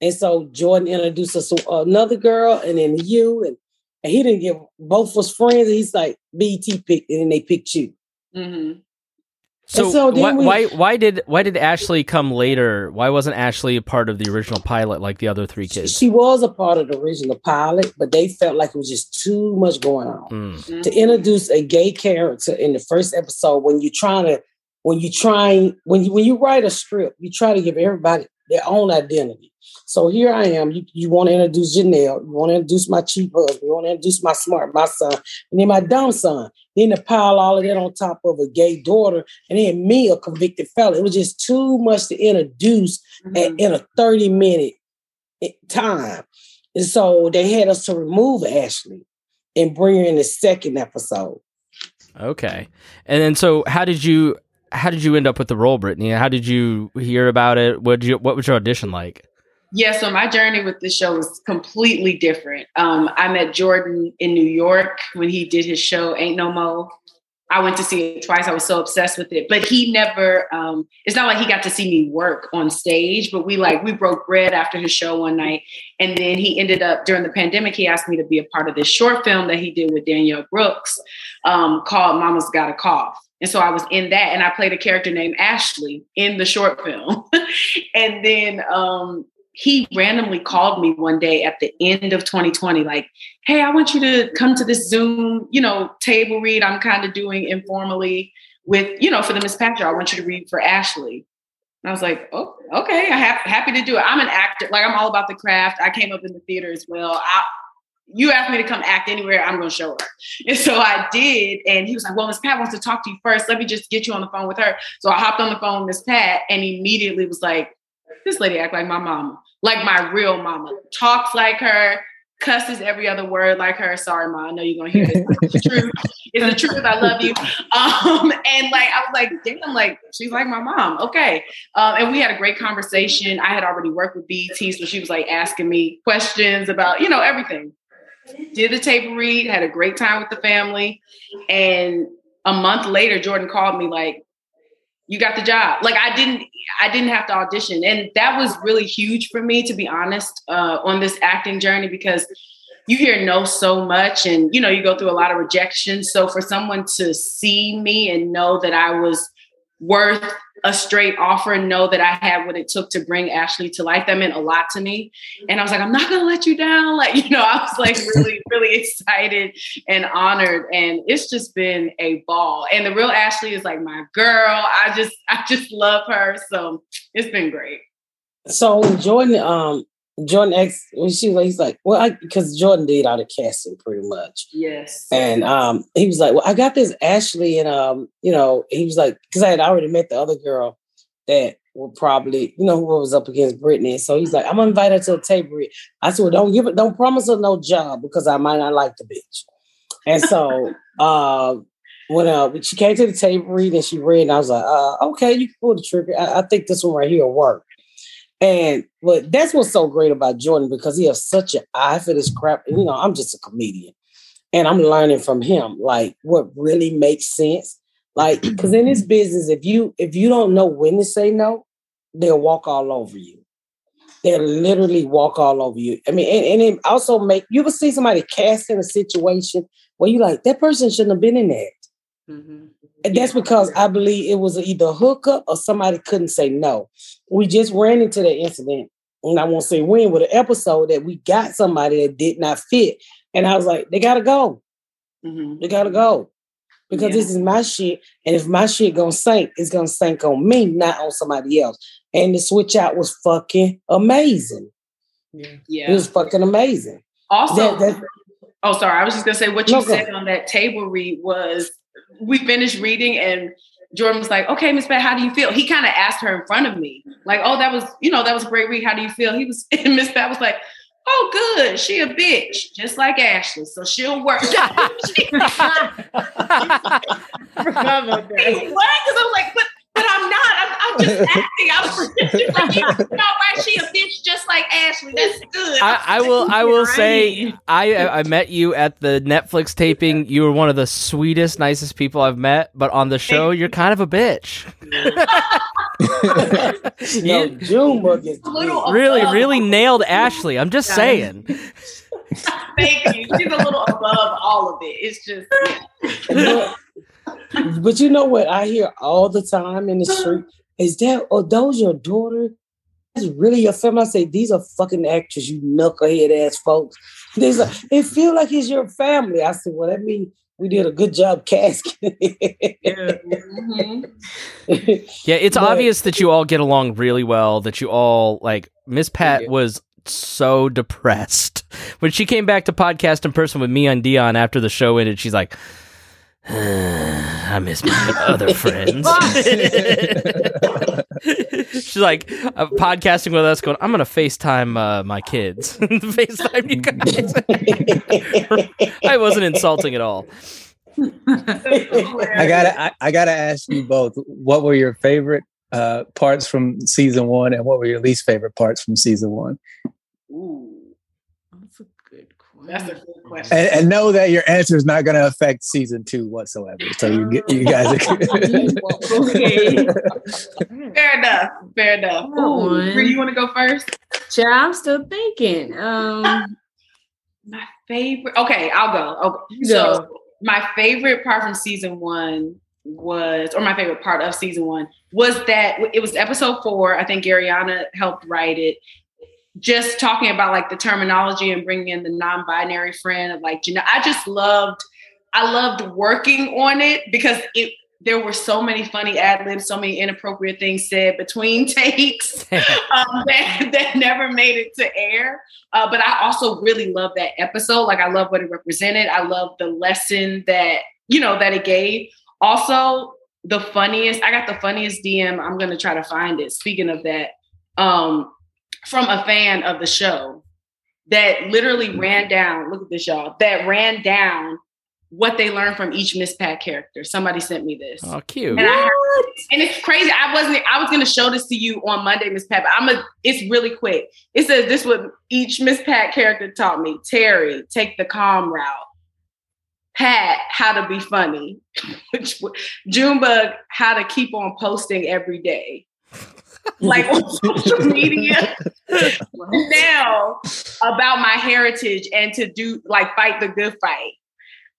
B: And so Jordan introduced us to another girl and then you and, and he didn't give both was friends. And he's like, BT picked and then they picked you.
F: Mhm.
G: so,
B: so then
G: why,
B: we-
G: why why did why did Ashley come later why wasn't Ashley a part of the original pilot like the other three kids
B: She was a part of the original pilot, but they felt like it was just too much going on.
G: Mm.
B: to introduce a gay character in the first episode when you're trying to when you trying when you when you write a script you try to give everybody their own identity. So here i am you, you want to introduce janelle you want to introduce my cheap husband you want to introduce my smart my son and then my dumb son. Then to pile all of that on top of a gay daughter and then me a convicted felon. It was just too much to introduce at- mm-hmm. in a 30 minute eh, time. And so they had us to remove ashley and bring her in the second episode.
G: Okay. And then so how did you how did you end up with the role, Brittany? How did you hear about it? What did you what was your audition like?
F: Yeah, so my journey with this show was completely different. Um, I met Jordan in New York when he did his show Ain't No Mo. I went to see it twice. I was so obsessed with it, but he never. Um, it's not like he got to see me work on stage, but we like we broke bread after his show one night, and then he ended up during the pandemic. He asked me to be a part of this short film that he did with Danielle Brooks um, called "Mama's Got a Cough." And so I was in that, and I played a character named Ashley in the short film. and then um, he randomly called me one day at the end of 2020, like, "Hey, I want you to come to this Zoom, you know, table read. I'm kind of doing informally with, you know, for the Miss Patrick. I want you to read for Ashley." And I was like, "Oh, okay. I have happy to do it. I'm an actor. Like, I'm all about the craft. I came up in the theater as well. I, you asked me to come act anywhere, I'm to show her." And so I did. And he was like, "Well, Miss Pat wants to talk to you first. Let me just get you on the phone with her." So I hopped on the phone with Miss Pat, and immediately was like, "This lady act like my mama." like my real mama. Talks like her, cusses every other word like her. Sorry, ma, I know you're gonna hear this. It's the truth. It's the truth. I love you. Um, and like I was like, damn, like she's like my mom. Okay. Um, and we had a great conversation. I had already worked with BT, so she was like asking me questions about, you know, everything. Did the tape read, had a great time with the family. And a month later, Jordan called me like, you got the job. Like I didn't, I didn't have to audition, and that was really huge for me, to be honest, uh, on this acting journey because you hear no so much, and you know you go through a lot of rejection. So for someone to see me and know that I was worth a straight offer and know that I had what it took to bring Ashley to life. That meant a lot to me. And I was like, I'm not gonna let you down. Like, you know, I was like really, really excited and honored. And it's just been a ball. And the real Ashley is like my girl. I just, I just love her. So it's been great.
B: So Jordan, um, Jordan X, when she was, he's like, well, I because Jordan did all the casting pretty much.
F: Yes.
B: And um, he was like, well, I got this Ashley, and um, you know, he was like, because I had already met the other girl that would probably, you know, who was up against Brittany. So he's like, I'm gonna invite her to a table. read." I said, well, don't give it, don't promise her no job because I might not like the bitch. And so uh, when uh, when she came to the table read and she read, and I was like, uh, okay, you can pull the trigger. I, I think this one right here will work. And but that's what's so great about Jordan because he has such an eye for this crap. You know, I'm just a comedian, and I'm learning from him like what really makes sense. Like, because in this business, if you if you don't know when to say no, they'll walk all over you. They'll literally walk all over you. I mean, and, and it also make you will see somebody cast in a situation where you like that person shouldn't have been in that.
C: Mhm.
B: And that's because I believe it was either a hookup or somebody couldn't say no. We just ran into that incident, and I won't say when, with an episode that we got somebody that did not fit. And I was like, they gotta go.
F: Mhm.
B: They gotta go. Because
F: Yeah.
B: this is my shit. And if my shit gonna sink, it's gonna sink on me, not on somebody else. And the switch out was fucking amazing. It
F: Yeah.
B: It was fucking amazing.
F: Also,
B: That- that-
F: oh, sorry. I was just gonna say what you
B: No,
F: said on that table read was we finished reading and Jordan was like, "Okay, Miss Pat, how do you feel?" He kind of asked her in front of me, like, "Oh, that was, you know, that was a great read. How do you feel?" He was, and Miss Pat was like, "Oh, good. She a bitch, just like Ashley, so she'll work." What? Because I was like, but I'm not. I'm, I'm just acting. I'm just like, you know, right? She a bitch just like Ashley. That's good.
G: I, I will. I will say. I I met you at the Netflix taping. You were one of the sweetest, nicest people I've met. But on the show, you're kind of a bitch.
B: No,
G: You
B: Junebug is
G: really,
F: above.
G: really nailed Ashley. I'm just saying.
F: Thank you. She's a little above all of it. It's just yeah.
B: But, but you know what I hear all the time in the street is that oh those your daughter? That's really your family. I say these are fucking actors, you knucklehead ass folks. These are, it feel like it's your family. I said, well, that means we did a good job casting.
F: Mhm.
G: Yeah, it's
B: But-
G: obvious that you all get along really well. That you all like Miss Pat was so depressed when she came back to podcast in person with me on Dion after the show ended. She's like, I miss my other friends. She's like uh, podcasting with us, going, "I'm gonna Facetime uh, my kids, Facetime you guys." I wasn't insulting at all.
D: I gotta I, I gotta ask you both. What were your favorite uh, parts from season one, and what were your least favorite parts from season one?
F: Ooh,
C: That's a good question.
F: That's a good question.
D: And, and know that your answer is not going to affect season two whatsoever. So you get you guys.
C: Okay.
F: Fair enough. Fair enough.
C: Come
F: Ooh. Bree, you want to go first?
C: Child, I'm still thinking. Um,
F: My favorite. Okay, I'll go. Okay,
C: You
F: so my favorite part from season one was, or my favorite part of season one was that it was episode four. I think Ariana helped write it. Just talking about like the terminology and bringing in the non-binary friend of like, you know, I just loved, I loved working on it because it. There were so many funny ad libs, so many inappropriate things said between takes um, that, that never made it to air. Uh, but I also really love that episode. Like I love what it represented. I love the lesson that you know that it gave. Also, the funniest. I got the funniest DM. I'm gonna try to find it. Speaking of that, um, from a fan of the show that literally mm-hmm. ran down. Look at this, y'all. That ran down what they learned from each Miss Pat character. Somebody sent me this.
G: Oh, cute.
F: And I heard, and it's crazy. I wasn't. I was going to show this to you on Monday, Miss Pat. But I'm a. It's really quick. It says this: what each Miss Pat character taught me. Terry, take the calm route. Pat, how to be funny. Junebug, how to keep on posting every day. Like on social media. now about my heritage and to do like fight the good fight.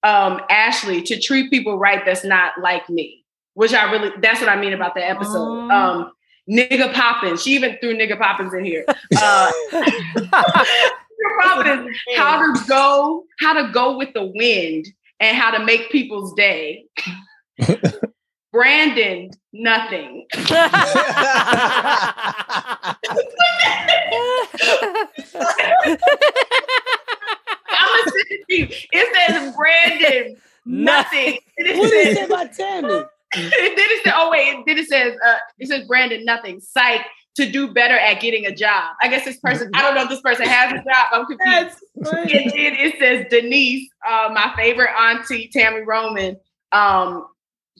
F: Um, Ashley, to treat people right that's not like me, which I really that's what I mean about the episode.
C: Aw.
F: Um, nigga Poppins, she even threw nigga Poppins in here. Uh, Poppins, how to go, how to go with the wind and how to make people's day. Brandon, nothing. I'm gonna send it to you. It says Brandon, nothing. And it
B: What it
F: says-
B: about Tammy?
F: then it says, oh wait, then it says, uh, it says Brandon nothing. Psych to do better at getting a job. I guess this person, I don't know if this person has a job. I'm confused. And then it says Denise, uh, my favorite auntie, Tami Roman. Um,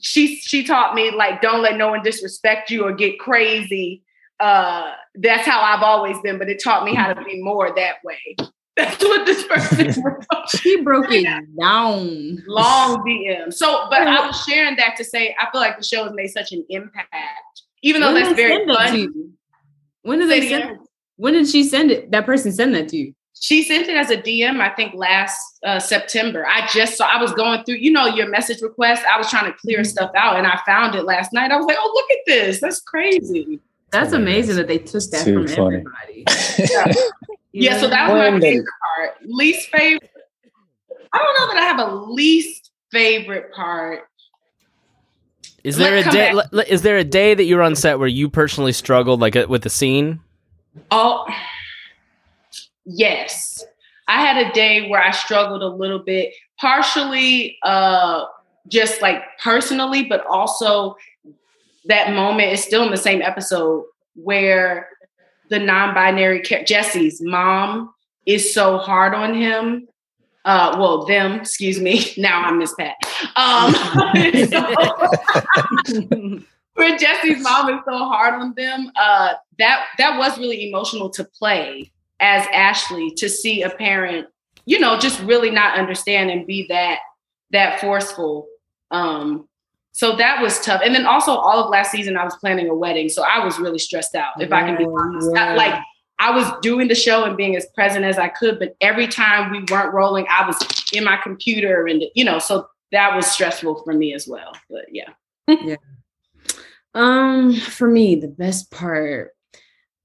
F: she she taught me like don't let no one disrespect you or get crazy. Uh, that's how I've always been, but it taught me how to be more that way. That's what this person
C: She broke it down.
F: long DM. So, but I was sharing that to say I feel like the show has made such an impact, even though
C: When
F: that's very
C: send that to
F: fun.
C: you? When did they send it? When did she send it? That person send that to you?
F: She sent it as a DM, I think last uh, September. I just saw, I was going through, you know, your message request. I was trying to clear stuff out and I found it last night. I was like, oh, look at this. That's crazy.
C: That's amazing that they took that from
D: funny.
C: everybody.
F: Yeah, yeah. so that was my
B: Brandon.
F: favorite part. Least favorite. I don't know that I have a least favorite part.
G: Is
F: Let-
G: there a day?
F: back.
G: Is there a day that you're on set where you personally struggled, like uh, with the scene?
F: Oh, yes. I had a day where I struggled a little bit, partially uh, just like personally, but also that moment is still in the same episode where the non-binary Jesse's mom is so hard on him. Uh, well, them, excuse me. Now I'm Miss Pat. Um, where Jesse's mom is so hard on them, uh, that that was really emotional to play as Ashley to see a parent, you know, just really not understand and be that that forceful. Um, so that was tough. And then also all of last season I was planning a wedding, so I was really stressed out. If I can be honest, I-
B: yeah.
F: like I was doing the show and being as present as I could, but every time we weren't rolling, I was in my computer and you know, so that was stressful for me as well. But yeah. yeah.
C: Um, for me, the best part,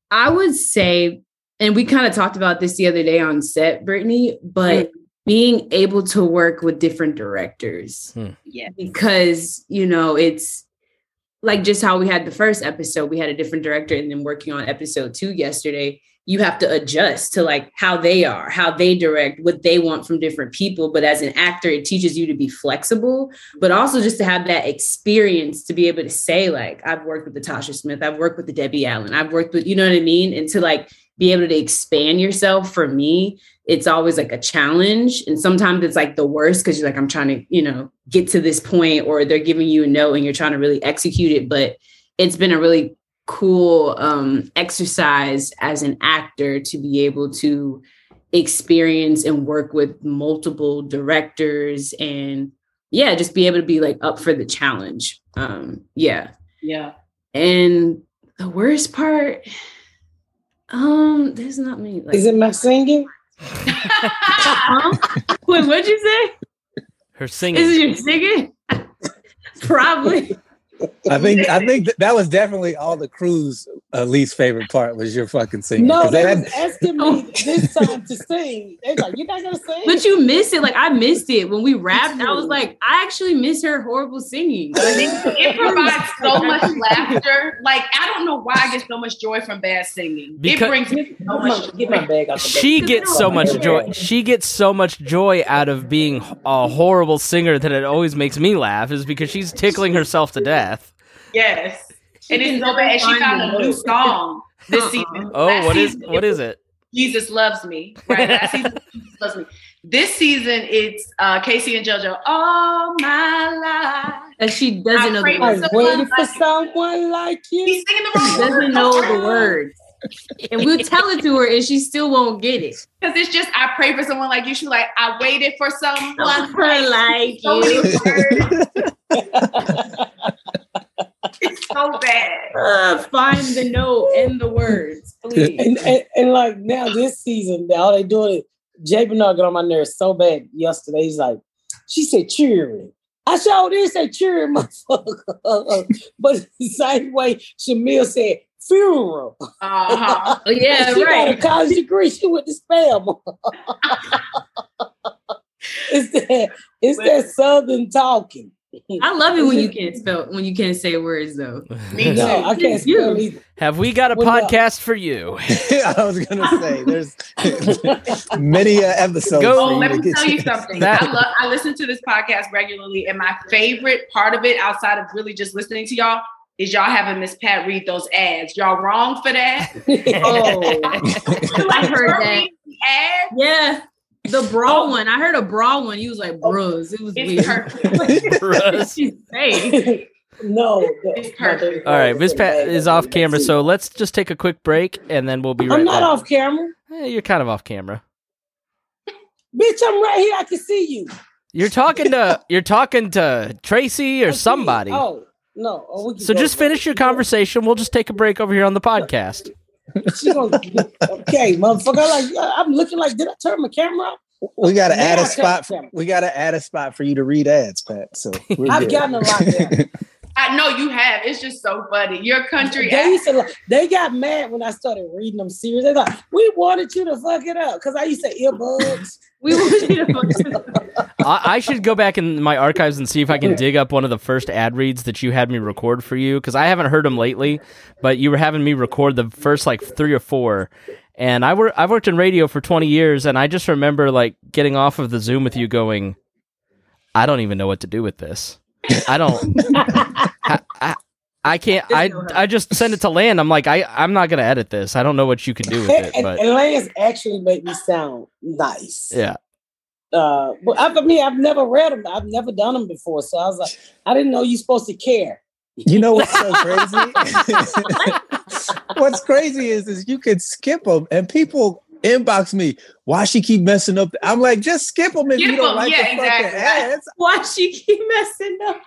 C: I would say, and we kind of talked about this the other day on set, Brittany, but mm. being able to work with different directors hmm.
F: Yeah.
C: because you know it's like just how we had the first episode, we had a different director, and then working on episode two yesterday, you have to adjust to like how they are, how they direct, what they want from different people. But as an actor, it teaches you to be flexible, but also just to have that experience to be able to say, like, I've worked with the Tasha Smith, I've worked with the Debbie Allen, I've worked with, you know what I mean? And to like be able to expand yourself for me, it's always like a challenge. And sometimes it's like the worst because you're like, I'm trying to, you know, get to this point, or they're giving you a no and you're trying to really execute it. But it's been a really cool um, exercise as an actor to be able to experience and work with multiple directors and yeah, just be able to be like up for the challenge. Um, yeah.
F: Yeah.
C: And the worst part, um, there's not many. Like,
B: Is it my singing?
C: Huh? Wait, what'd you say?
G: Her singing.
C: Is it your singing? Probably.
D: I think I think that, that was definitely all the crew's uh, least favorite part was your fucking singing.
B: No, they
D: they
B: was
D: had-
B: asking me this time to sing. They like, you're not gonna sing.
C: But you missed it. Like I missed it when we rapped. I was like, I actually miss her horrible singing. Like,
F: It provides so much laughter. Like I don't know why I get so much joy from bad singing.
G: Because-
F: it brings me so
B: Get my,
F: much
B: get my bag out the bag.
G: she gets so much joy. She gets so much joy out of being a horrible singer that it always makes me laugh. Is because she's tickling herself to death.
F: Yes. And it's so bad. And she found
C: the
F: a new song this
C: Uh-uh.
F: season.
G: Oh,
F: Last
G: what is
F: season,
G: what is it?
F: Jesus loves me. Right. Last season, Jesus loves me. This season, it's uh, K-Ci and JoJo. All my life.
C: and she doesn't know the words.
F: for
B: waiting for
F: Like-
B: someone like
F: He's
B: you.
F: singing the wrong
C: She doesn't know the words. And we'll tell it to her and she still won't get it.
F: Because it's just, I pray for someone like you. She's like, I waited for someone
C: Someone like you.
F: Words. It's so bad.
C: Uh, find the note in the words, please.
B: and, and, and like now this season, all they doing it. J. Bernard got on my nerves so bad yesterday. He's like, she said cheering. I sure did say cheering, motherfucker. but the same way Shamil said funeral.
F: Uh-huh.
C: Oh, yeah,
B: she got a
C: right.
B: college degree. She went to spam. it's that it's that southern talking.
C: I love it when you can't spell when you can't say words though.
F: Me
B: No,
F: too.
B: I can't spell either.
G: Have we got a
B: Well, no.
G: podcast for you?
D: I was gonna say there's many uh, episodes.
G: Go-
D: for
F: Oh, let me tell
D: to.
F: you something.
G: That-
F: I love. I listen to this podcast regularly, and my favorite part of it, outside of really just listening to y'all, is y'all having Miss Pat read those ads. Y'all wrong for that.
C: Oh, I heard that.
F: reading the Ad,
C: Yeah, the bra one. I heard a bra one. You was like, bros. It was
F: it's
C: weird.
F: perfect.
G: Russ.
C: She say.
B: no. the-
F: It's.
G: All right, Miss Pat is off camera, so let's just take a quick break and then we'll be right
B: I'm not
G: back.
B: off camera.
G: Eh, you're kind of off camera.
B: Bitch, I'm right here. I can see you.
G: You're talking to you're talking to Tracy or somebody.
B: Oh, no. Oh,
G: So just finish your conversation. We'll just take a break over here on the podcast.
B: She gonna, okay, motherfucker. Like uh, I'm looking like, did I turn my camera off?
D: We gotta add
B: I
D: a spot. For, we gotta add a spot for you to read ads, Pat. So we're
B: I've
D: good.
B: gotten a lot there.
F: I know you have. It's just so funny. Your country.
B: They used to, like- they got mad when I started reading them series. They like, we wanted you to fuck it up because I used to earbuds.
C: We want you to fuck it
G: I, I should go back in my archives and see if I can dig up one of the first ad reads that you had me record for you because I haven't heard them lately. But you were having me record the first like three or four, and I were I've worked in radio for twenty years, and I just remember like getting off of the Zoom with you, going, I don't even know what to do with this. I don't. I, I, I can't. I I just send it to Lance. I'm like, I I'm not gonna edit this. I don't know what you can do with it,
B: and,
G: but
B: and Lance actually made me sound nice.
G: yeah.
B: Uh, but I, for me, I've never read them. I've never done them before. So I was like, I didn't know you're supposed to care.
D: You know what's so crazy? what's crazy is is you could skip them and people inbox me. Why she keep messing up? I'm like, just skip them if
F: Skip
D: you don't
F: 'em.
D: like
F: Yeah,
D: the fucking
F: exactly.
D: ads.
C: Why she keep messing up?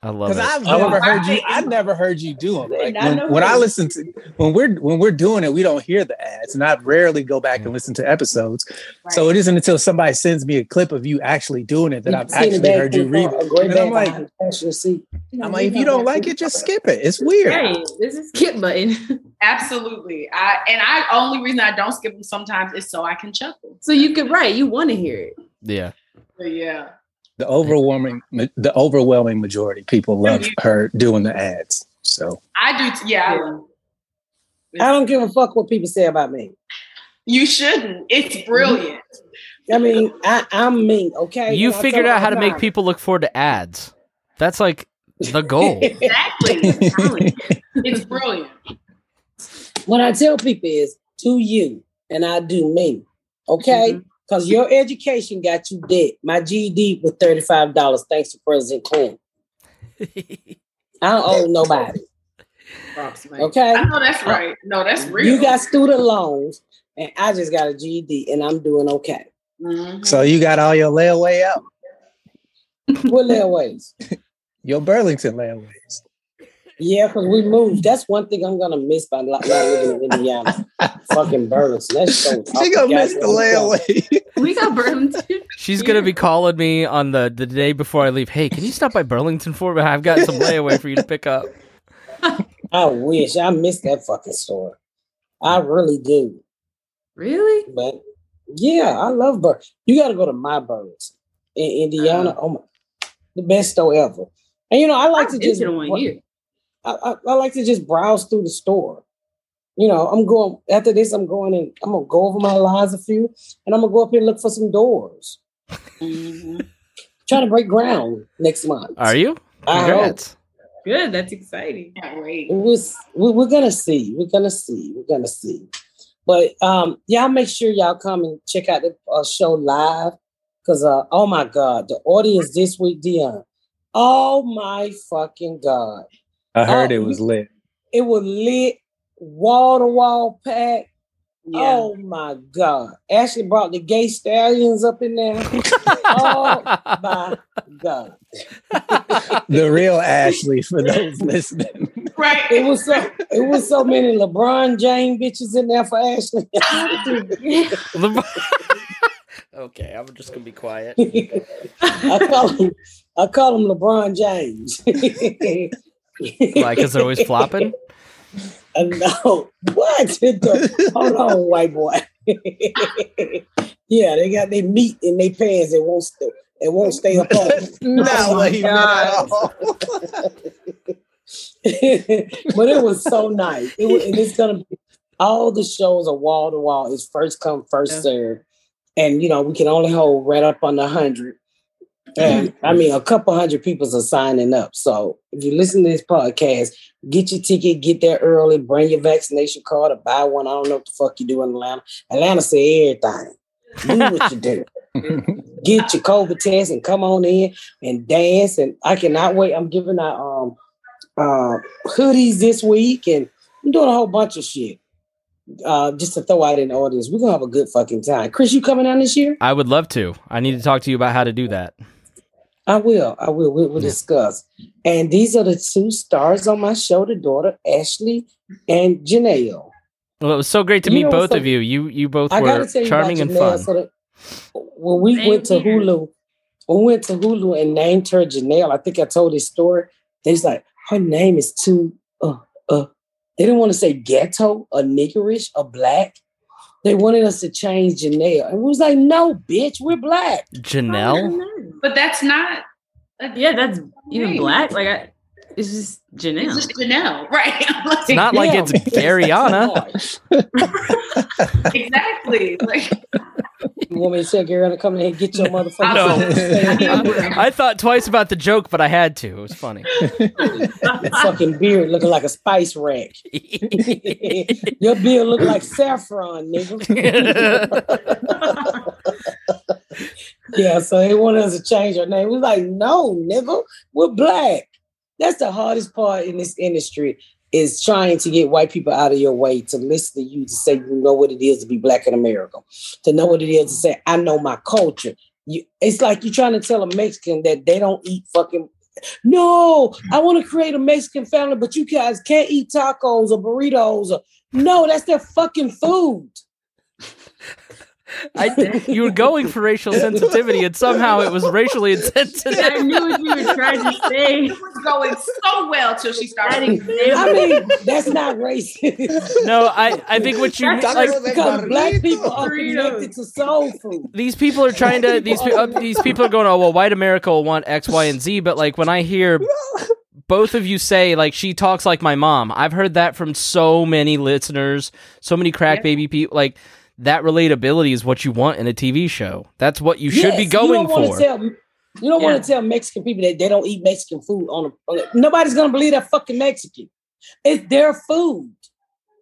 G: I love
D: Because
G: it.
D: I've
B: I
D: never
B: was-
D: heard you. I've never heard you do them. Like when,
C: know
D: when I listen to when we're when we're doing it, we don't hear the ads, and I rarely go back and mm. listen to episodes. So it isn't until somebody sends me a clip of you actually doing it that I've actually
B: bag
D: heard you read it. And I'm like,
B: behind the passenger seat.
D: I'm like, if you don't like it, just skip it. It's weird.
C: Hey, this is skip button.
F: Absolutely. I and I only reason I don't skip them sometimes is so I can chuckle.
C: So you could write. You want to hear it.
G: yeah.
F: But yeah.
D: The overwhelming the overwhelming majority of people love her doing the ads. So
F: I do. T- yeah. I love.
B: I don't give a fuck what people say about me.
F: You shouldn't. It's mm-hmm. brilliant.
B: I mean, I, I'm me, okay?
G: You
B: And I
G: figured out how to
B: them
G: make people look forward to ads. That's like the goal.
F: Exactly. it's brilliant.
B: What I tell people is, do you, and I do me, okay? Mm-hmm. Because your education got you dead. My GED was $35 thanks to President Clinton. I don't owe nobody, okay?
F: I know that's right. No, that's real.
B: You got student loans, and I just got a GED, and I'm doing okay.
F: Mhm.
D: so you got all your layaway out,
B: What little ways?
D: your Burlington layaways.
B: Yeah, because we moved. That's one thing I'm gonna miss by not not living in Indiana. Fucking Burlington. That's so
D: She gonna miss the layaway.
C: We got Burlington.
G: She's gonna be calling me on the the day before I leave. Hey, can you stop by Burlington for me? I've got some layaway for you to pick up.
B: I wish I missed that fucking store. I really do.
C: Really?
B: But yeah, I love Bur. You got to go to my Burlington in Indiana.
C: Uh-huh.
B: oh my, the best store ever. And you know, I like
C: I've
B: to
C: been
B: just
C: to the one here.
B: I, I, I like to just browse through the store. You know, I'm going after this. I'm going and I'm gonna go over my lines a few, and I'm gonna go up here and look for some doors.
F: Mhm.
B: Trying to break ground next month.
G: Are you?
B: I.
G: Congrats.
C: Good. That's exciting.
F: Can't wait.
B: It was, we, we're gonna see. We're gonna see. We're gonna see. But um, y'all make sure y'all come and check out the uh, show live because uh, oh my god, the audience this week, Dion. Oh my fucking god,
D: I heard
B: Oh,
D: it was lit.
B: it was lit, wall to wall pack.
F: Yeah.
B: Oh my god, Ashley brought the gay stallions up in there. oh my god,
D: The real Ashley for those listening.
F: Right.
B: it was so it was so many LeBron James bitches in there for Ashley.
G: okay, I'm just gonna be quiet.
B: I call him I call him LeBron James.
G: Why? Because they're always flopping.
B: Uh, no, what? Hold on, white boy. yeah, they got their meat in their pants. They won't. St- It won't stay up on.
D: Not what he at all.
B: but it was so nice. It was, and it's gonna be all the shows are wall to wall. It's first come, first
C: Yeah.
B: serve, and you know we can only hold right up on the hundred. And I mean, a couple hundred people are signing up. So if you listen to this podcast, get your ticket, get there early, bring your vaccination card, or buy one. I don't know what the fuck you do in Atlanta. Atlanta say everything. Do what you do. Get your COVID test and come on in and dance. And I cannot wait. I'm giving out um uh hoodies this week and I'm doing a whole bunch of shit. Uh just to throw out in the audience. We're gonna have a good fucking time. Chris, you coming down this year?
G: I would love to. I need to talk to you about how to do that.
B: I will. I will. We will discuss. And these are the two stars on my show, the daughter, Ashley and Janelle.
G: Well, it was so great to
B: You
G: meet both
B: so-
G: of you. You you both
B: I
G: were
B: gotta you
G: charming
B: about
G: and
B: Janelle.
G: fun.
B: So that when we
C: Same
B: went to
C: here.
B: Hulu, when we went to Hulu and named her Janelle, I think I told this story. They was like, her name is too uh uh they didn't want to say ghetto or niggerish or black. They wanted us to change Janelle. And we was like, no, bitch, we're black.
G: Janelle?
F: But that's not.
C: Yeah, that's even
F: Hey.
C: black. Like I, it's just Janelle.
F: It's just Janelle, right?
G: It's not like
B: Yeah.
G: it's Garyana.
F: exactly. Like
B: You want me to tell Gary to come in here and get your motherfucker?
G: No. I thought twice about the joke, but I had to. It was funny.
B: fucking beard looking like a spice rack. Your beard look like saffron, nigga. Yeah, so they wanted us to change our name. We was like, no, nigga, we're black. That's the hardest part in this industry is trying to get white people out of your way to listen to you to say you know what it is to be black in America, to know what it is to say I know my culture. You, it's like you're trying to tell a Mexican that they don't eat fucking. No, I want to create a Mexican family, but you guys can't eat tacos or burritos. Or, no, that's their fucking food.
G: I, you were going for racial sensitivity, and somehow it was racially insensitive.
C: I knew what you were trying to say.
F: it was going so well till she
C: That
F: started.
B: I mean, that's not racist.
G: No, I, I think what you
C: That's
G: like.
B: because black people are
C: Burritos.
B: connected to soul food.
G: These people are trying to. These uh, these people are going. Oh well, white America will want X, Y, and Z. But like when I hear both of you say like she talks like my mom, I've heard that from so many listeners, so many crack
F: Yeah.
G: baby people. Like that relatability is what you want in a TV show. That's what you should be going
B: you don't wanna
G: for.
B: Tell, you don't want to tell Mexican people that they don't eat Mexican food on a, on a- Nobody's gonna believe that fucking Mexican. It's their food.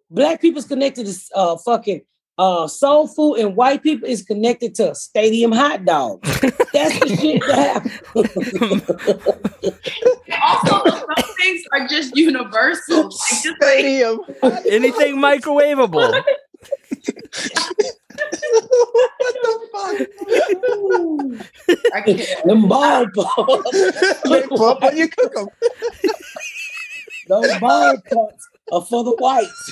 B: Black people's connected to uh fucking uh soul food, and white people is connected to stadium hot dog. That's the shit that happens.
F: Also, some things are just universal. Like, just like,
D: Stadium.
G: Anything microwavable.
D: what the
F: I can't.
B: Them ball
D: fuck? They pop when you cook them.
B: those ball cuts are for the whites.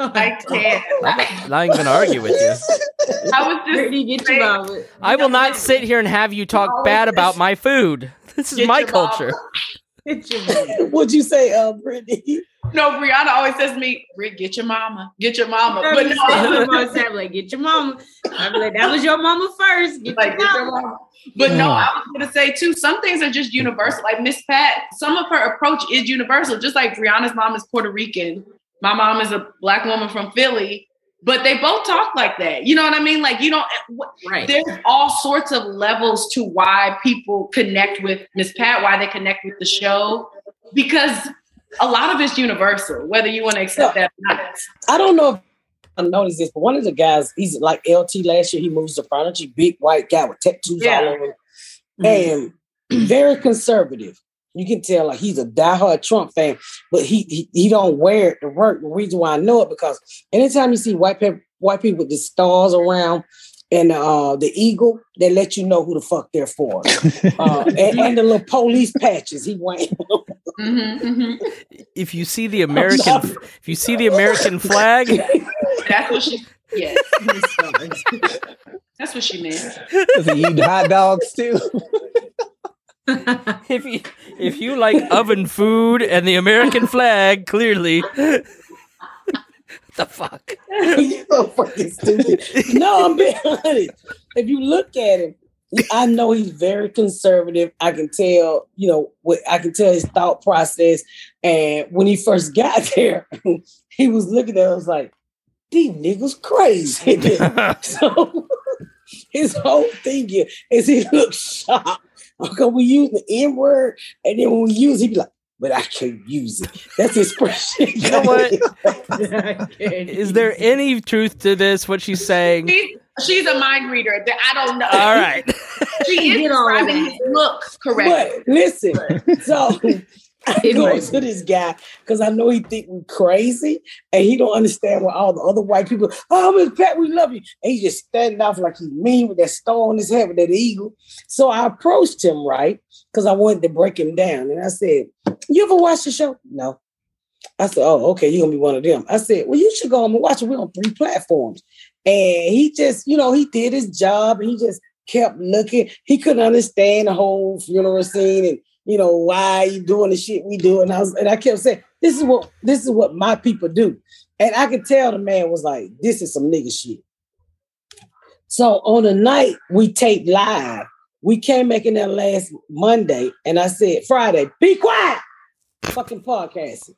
F: I can't.
G: I'm not even gonna argue with you.
F: I was just
C: Brittany, get your
F: saying-
C: mouth.
G: I will not sit here and have you talk bad about my food. This is
F: Get
G: my
F: your mouth.
G: culture.
C: Get your mouth.
B: What'd you say, uh, Brittany?
F: No, Briyana always says to me, Rick, get your mama. Get your mama. But
C: But
F: no,
C: no, like, get your mama. I'm like, that was your mama first. Get
F: like,
C: your
F: get your
C: mama.
F: mama. But no, I was gonna say too, some things are just universal. Like Miss Pat, some of her approach is universal. Just like Briyana's mom is Puerto Rican. My mom is a black woman from Philly, but they both talk like that. You know what I mean? Like you don't eh,
C: Right.
F: there's all sorts of levels to why people connect with Miss Pat, why they connect with the show, because a lot of it's universal, whether you want to accept that or not.
B: I don't know if I noticed this, but one of the guys, he's like LT last year, he moves to Prodigy, big white guy with tattoos
F: Yeah.
B: all over him, mm-hmm. and very conservative. You can tell like he's a diehard Trump fan, but he he, he don't wear it to work. The reason why I know it because anytime you see white people white people with the stars around and uh the eagle, they let you know who the fuck they're for. uh, and, and the little police patches he wearing.
F: Mhm, mhm.
G: If you see the American, if you see the American flag,
F: That's what she. Yes, that's what she meant.
D: Does he eat hot dogs too?
G: If you if you like oven food and the American flag, clearly the fuck?
B: You're so fucking stupid. No, I'm being honest. If you look at him, I know he's very conservative. I can tell, you know, what I can tell his thought process. And when he first got there, he was looking at us like, these niggas crazy. so his whole thing is he looks shocked. Okay, we use the N word, and then when we use it, he be like, but I can't use it. That's his expression.
G: You know what? Is there any truth to this? What she's saying?
F: She's, she's a mind reader. that I don't know.
G: All right.
F: She is
C: Get on
F: describing
C: that.
F: his look correctly.
B: But listen, so I go to this guy because I know he think we crazy and he don't understand what all the other white people, oh, Miss Pat, we love you. And he's just standing off like he's mean with that star on his head with that eagle. So I approached him, right? Because I wanted to break him down. And I said, You ever watch the show? No. I said, Oh, okay, you're gonna be one of them. I said, Well, you should go home and watch it. We're on three platforms. And he just, you know, he did his job. He just kept looking. He couldn't understand the whole funeral scene and you know why you doing the shit we do. And I was, and I kept saying, "This is what this is what my people do." And I could tell the man was like, "This is some nigga shit." So on the night we taped live, we came back in there last Monday, and I said, "Friday, be quiet, fucking podcasting."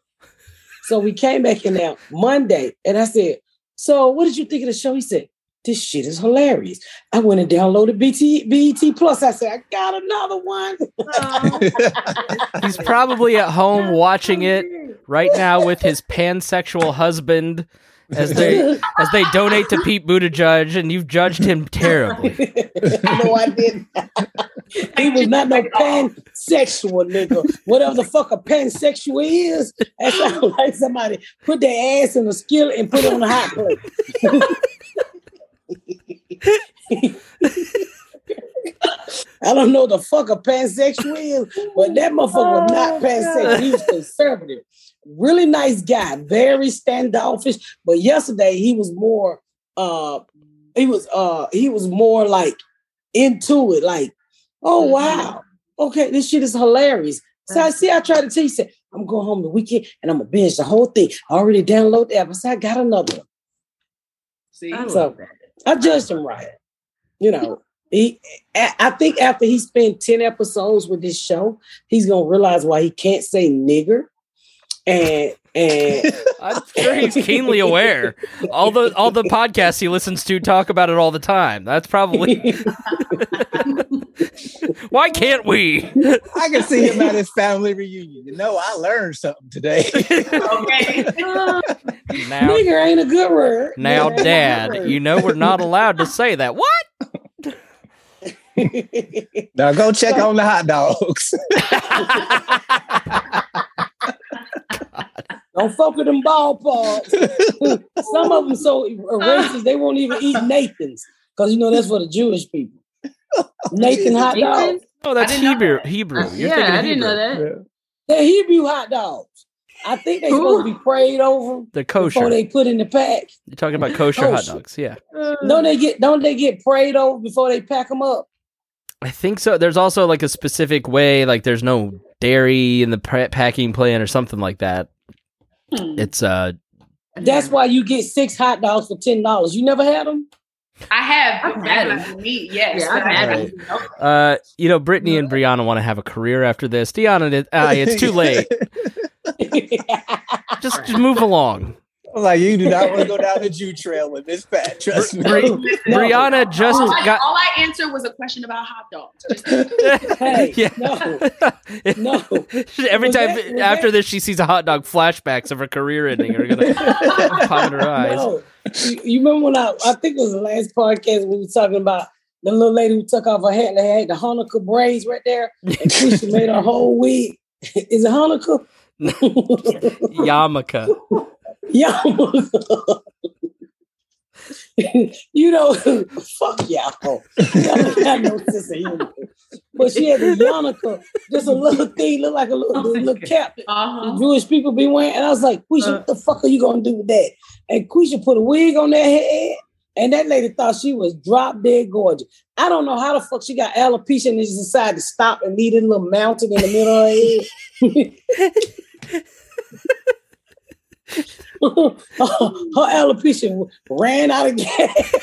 B: So we came back in there Monday, and I said, "So what did you think of the show?" He said, "This shit is hilarious." I went and downloaded BT BET Plus. I said, "I got another one." Oh.
G: He's probably at home watching it right now with his pansexual husband as they as they donate to Pete Buttigieg, and you've judged him terribly.
B: no, I didn't. he was not no pansexual nigga. Whatever the fuck a pansexual is, that sounds like somebody put their ass in a skillet and put it on a hot plate. I don't know the fuck a pansexual is, but that motherfucker was not pansexual. He was conservative. Really nice guy, very standoffish. But yesterday he was more uh he was uh he was more like into it, like, oh wow, okay, this shit is hilarious. So I see, I tried to tell you, said, I'm going home the weekend and I'm gonna binge the whole thing. I already downloaded the app. I said, I got another one.
F: See,
C: I
B: So
C: love that.
B: I judged him right. You know, he I think after he spent 10 episodes with this show, he's gonna realize why he can't say nigger. And
G: I'm sure he's keenly aware. All the all the podcasts he listens to talk about it all the time. That's probably why can't we?
D: I can see him at his family reunion. You know, I learned something today.
F: okay.
G: Now,
B: nigger ain't a good word.
G: now,
B: Nigger
G: Dad,
B: good
G: you know we're not allowed to say that. What?
D: now go check on the hot dogs.
B: Don't fuck with them ballparks. Some of them so racist they won't even eat Nathan's because you know that's for the Jewish people. Nathan hot dogs.
C: Nathan?
G: Oh, that's
C: I didn't know
G: Hebrew.
C: that.
G: Hebrew. Uh, You're thinking
C: yeah, I
G: of
C: didn't know
G: Hebrew.
C: that.
B: They're Hebrew hot dogs. I think they're supposed to be prayed over
G: They're
B: before
G: kosher.
B: they put in the pack.
G: You're talking about kosher hot dogs. Yeah. Uh.
B: Don't they get don't they get prayed over before they pack them up?
G: I think so. There's also like a specific way, like there's no dairy in the pa- packing plan or something like that.
F: Hmm.
G: It's uh
B: That's why you get six hot dogs for ten dollars. You never had them?
F: I have
C: I've had
F: had
C: it.
F: meat, yes.
C: Yeah, I've had
F: haven't-
G: uh you know Brittany and Briyana want to have a career after this. Deanna, uh, it's too late. Just, just move along.
D: I'm like, you do not want to go down the Jew trail with this fat. Trust me.
G: Bri-
B: No.
G: Briyana just
F: all, I,
G: got.
F: all I answered was a question about hot dogs. Just-
B: Hey,
G: yeah.
B: no, no.
G: Every
B: Was
G: time
B: that-
G: after
B: that-
G: this, she sees a hot dog. Flashbacks of her career ending are gonna pop in her eyes.
B: No. You, you remember when I I think it was the last podcast we were talking about the little lady who took off her hat and had the Hanukkah braids right there and Keisha made her whole wig. Is it Hanukkah?
G: Yarmulke.
B: Yeah. you know, fuck y'all. Y'all got no sense of humor. But she had the yarmulke, just a little thing, look like a little,
C: Oh
B: little cap
F: uh-huh.
B: Jewish people be wearing. And I was like, Quisha, what the fuck are you gonna do with that? And Quisha put a wig on that head, and that lady thought she was drop dead gorgeous. I don't know how the fuck she got alopecia and just decided to stop and leave a little mountain in the middle of her head. Oh, her alopecia ran out of gas.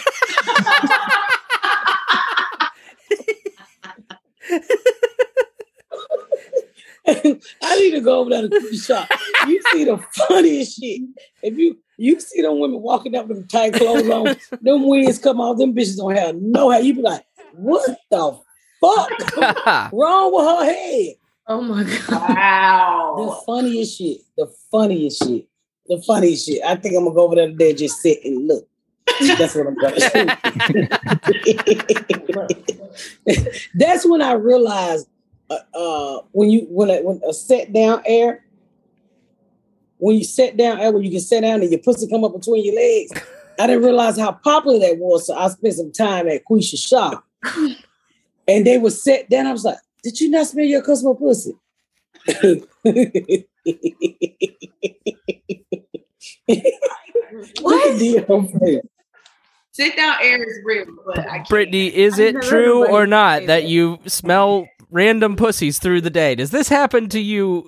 B: I need to go over there to the shop. You see the funniest shit. If you you see them women walking up with them tight clothes on, them wigs come off, them bitches don't have no hair. You be like, what the fuck wrong with her head?
C: Oh my god!
F: Wow.
B: The funniest shit. The funniest shit. The funny shit. I think I'm gonna go over there today and just sit and look. That's what I'm gonna do. That's when I realized uh, uh, when you when a, when a set down air, when you sit down air, when you can sit down and your pussy come up between your legs. I didn't realize how popular that was, so I spent some time at Quisha shop, and they would sit down. I was like, "Did you not smell your customer pussy?"
C: What?
F: Sit down air is real, but I can't.
G: Brittany, is it true or not
C: say
G: that
C: that.
G: you smell random pussies through the day? Does this happen to you,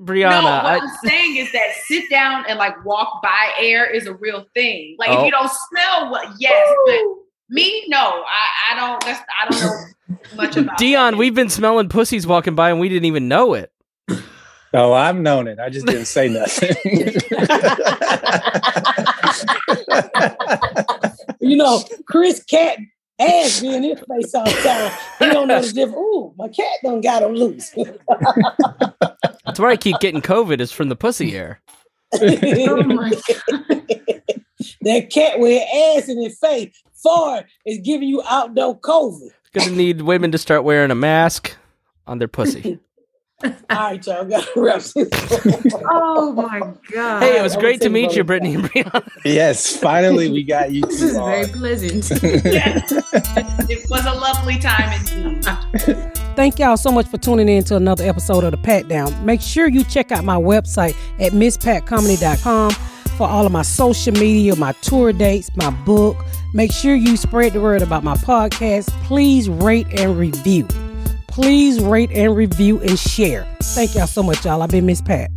G: Briyana?
F: No, what
G: I-
F: I'm saying is that sit down and like walk by air is a real thing. Like
G: Oh.
F: if you oh. don't smell what, yes, but me, no, I, I don't. That's I don't know much about.
G: Dion,
F: that.
G: we've been smelling pussies walking by and we didn't even know it.
D: Oh, I've known it. I just didn't say nothing.
B: you know, Chris cat ass be in his face all the time. He don't know the difference. Ooh, my cat done got him loose.
G: That's where I keep getting COVID is from the pussy air.
C: Oh
B: that cat with her ass in his face, far is giving you outdoor COVID.
G: Gonna need women to start wearing a mask on their pussy.
B: All right, y'all got to wrap this.
C: Oh my god!
G: hey, it was
B: I'm
G: great to meet
B: about
G: you. Brittany and Briyana.
D: yes, finally we got you
C: This is
D: two
C: very
D: on.
C: pleasant.
F: it was a lovely time indeed.
B: Thank y'all so much for tuning in to another episode of The Pat Down. Make sure you check out my website at mspatcomedy.com for all of my social media, my tour dates, my book. Make sure you spread the word about my podcast. Please rate and review. Please rate and review and share. Thank y'all so much, y'all. I've been Miss Pat.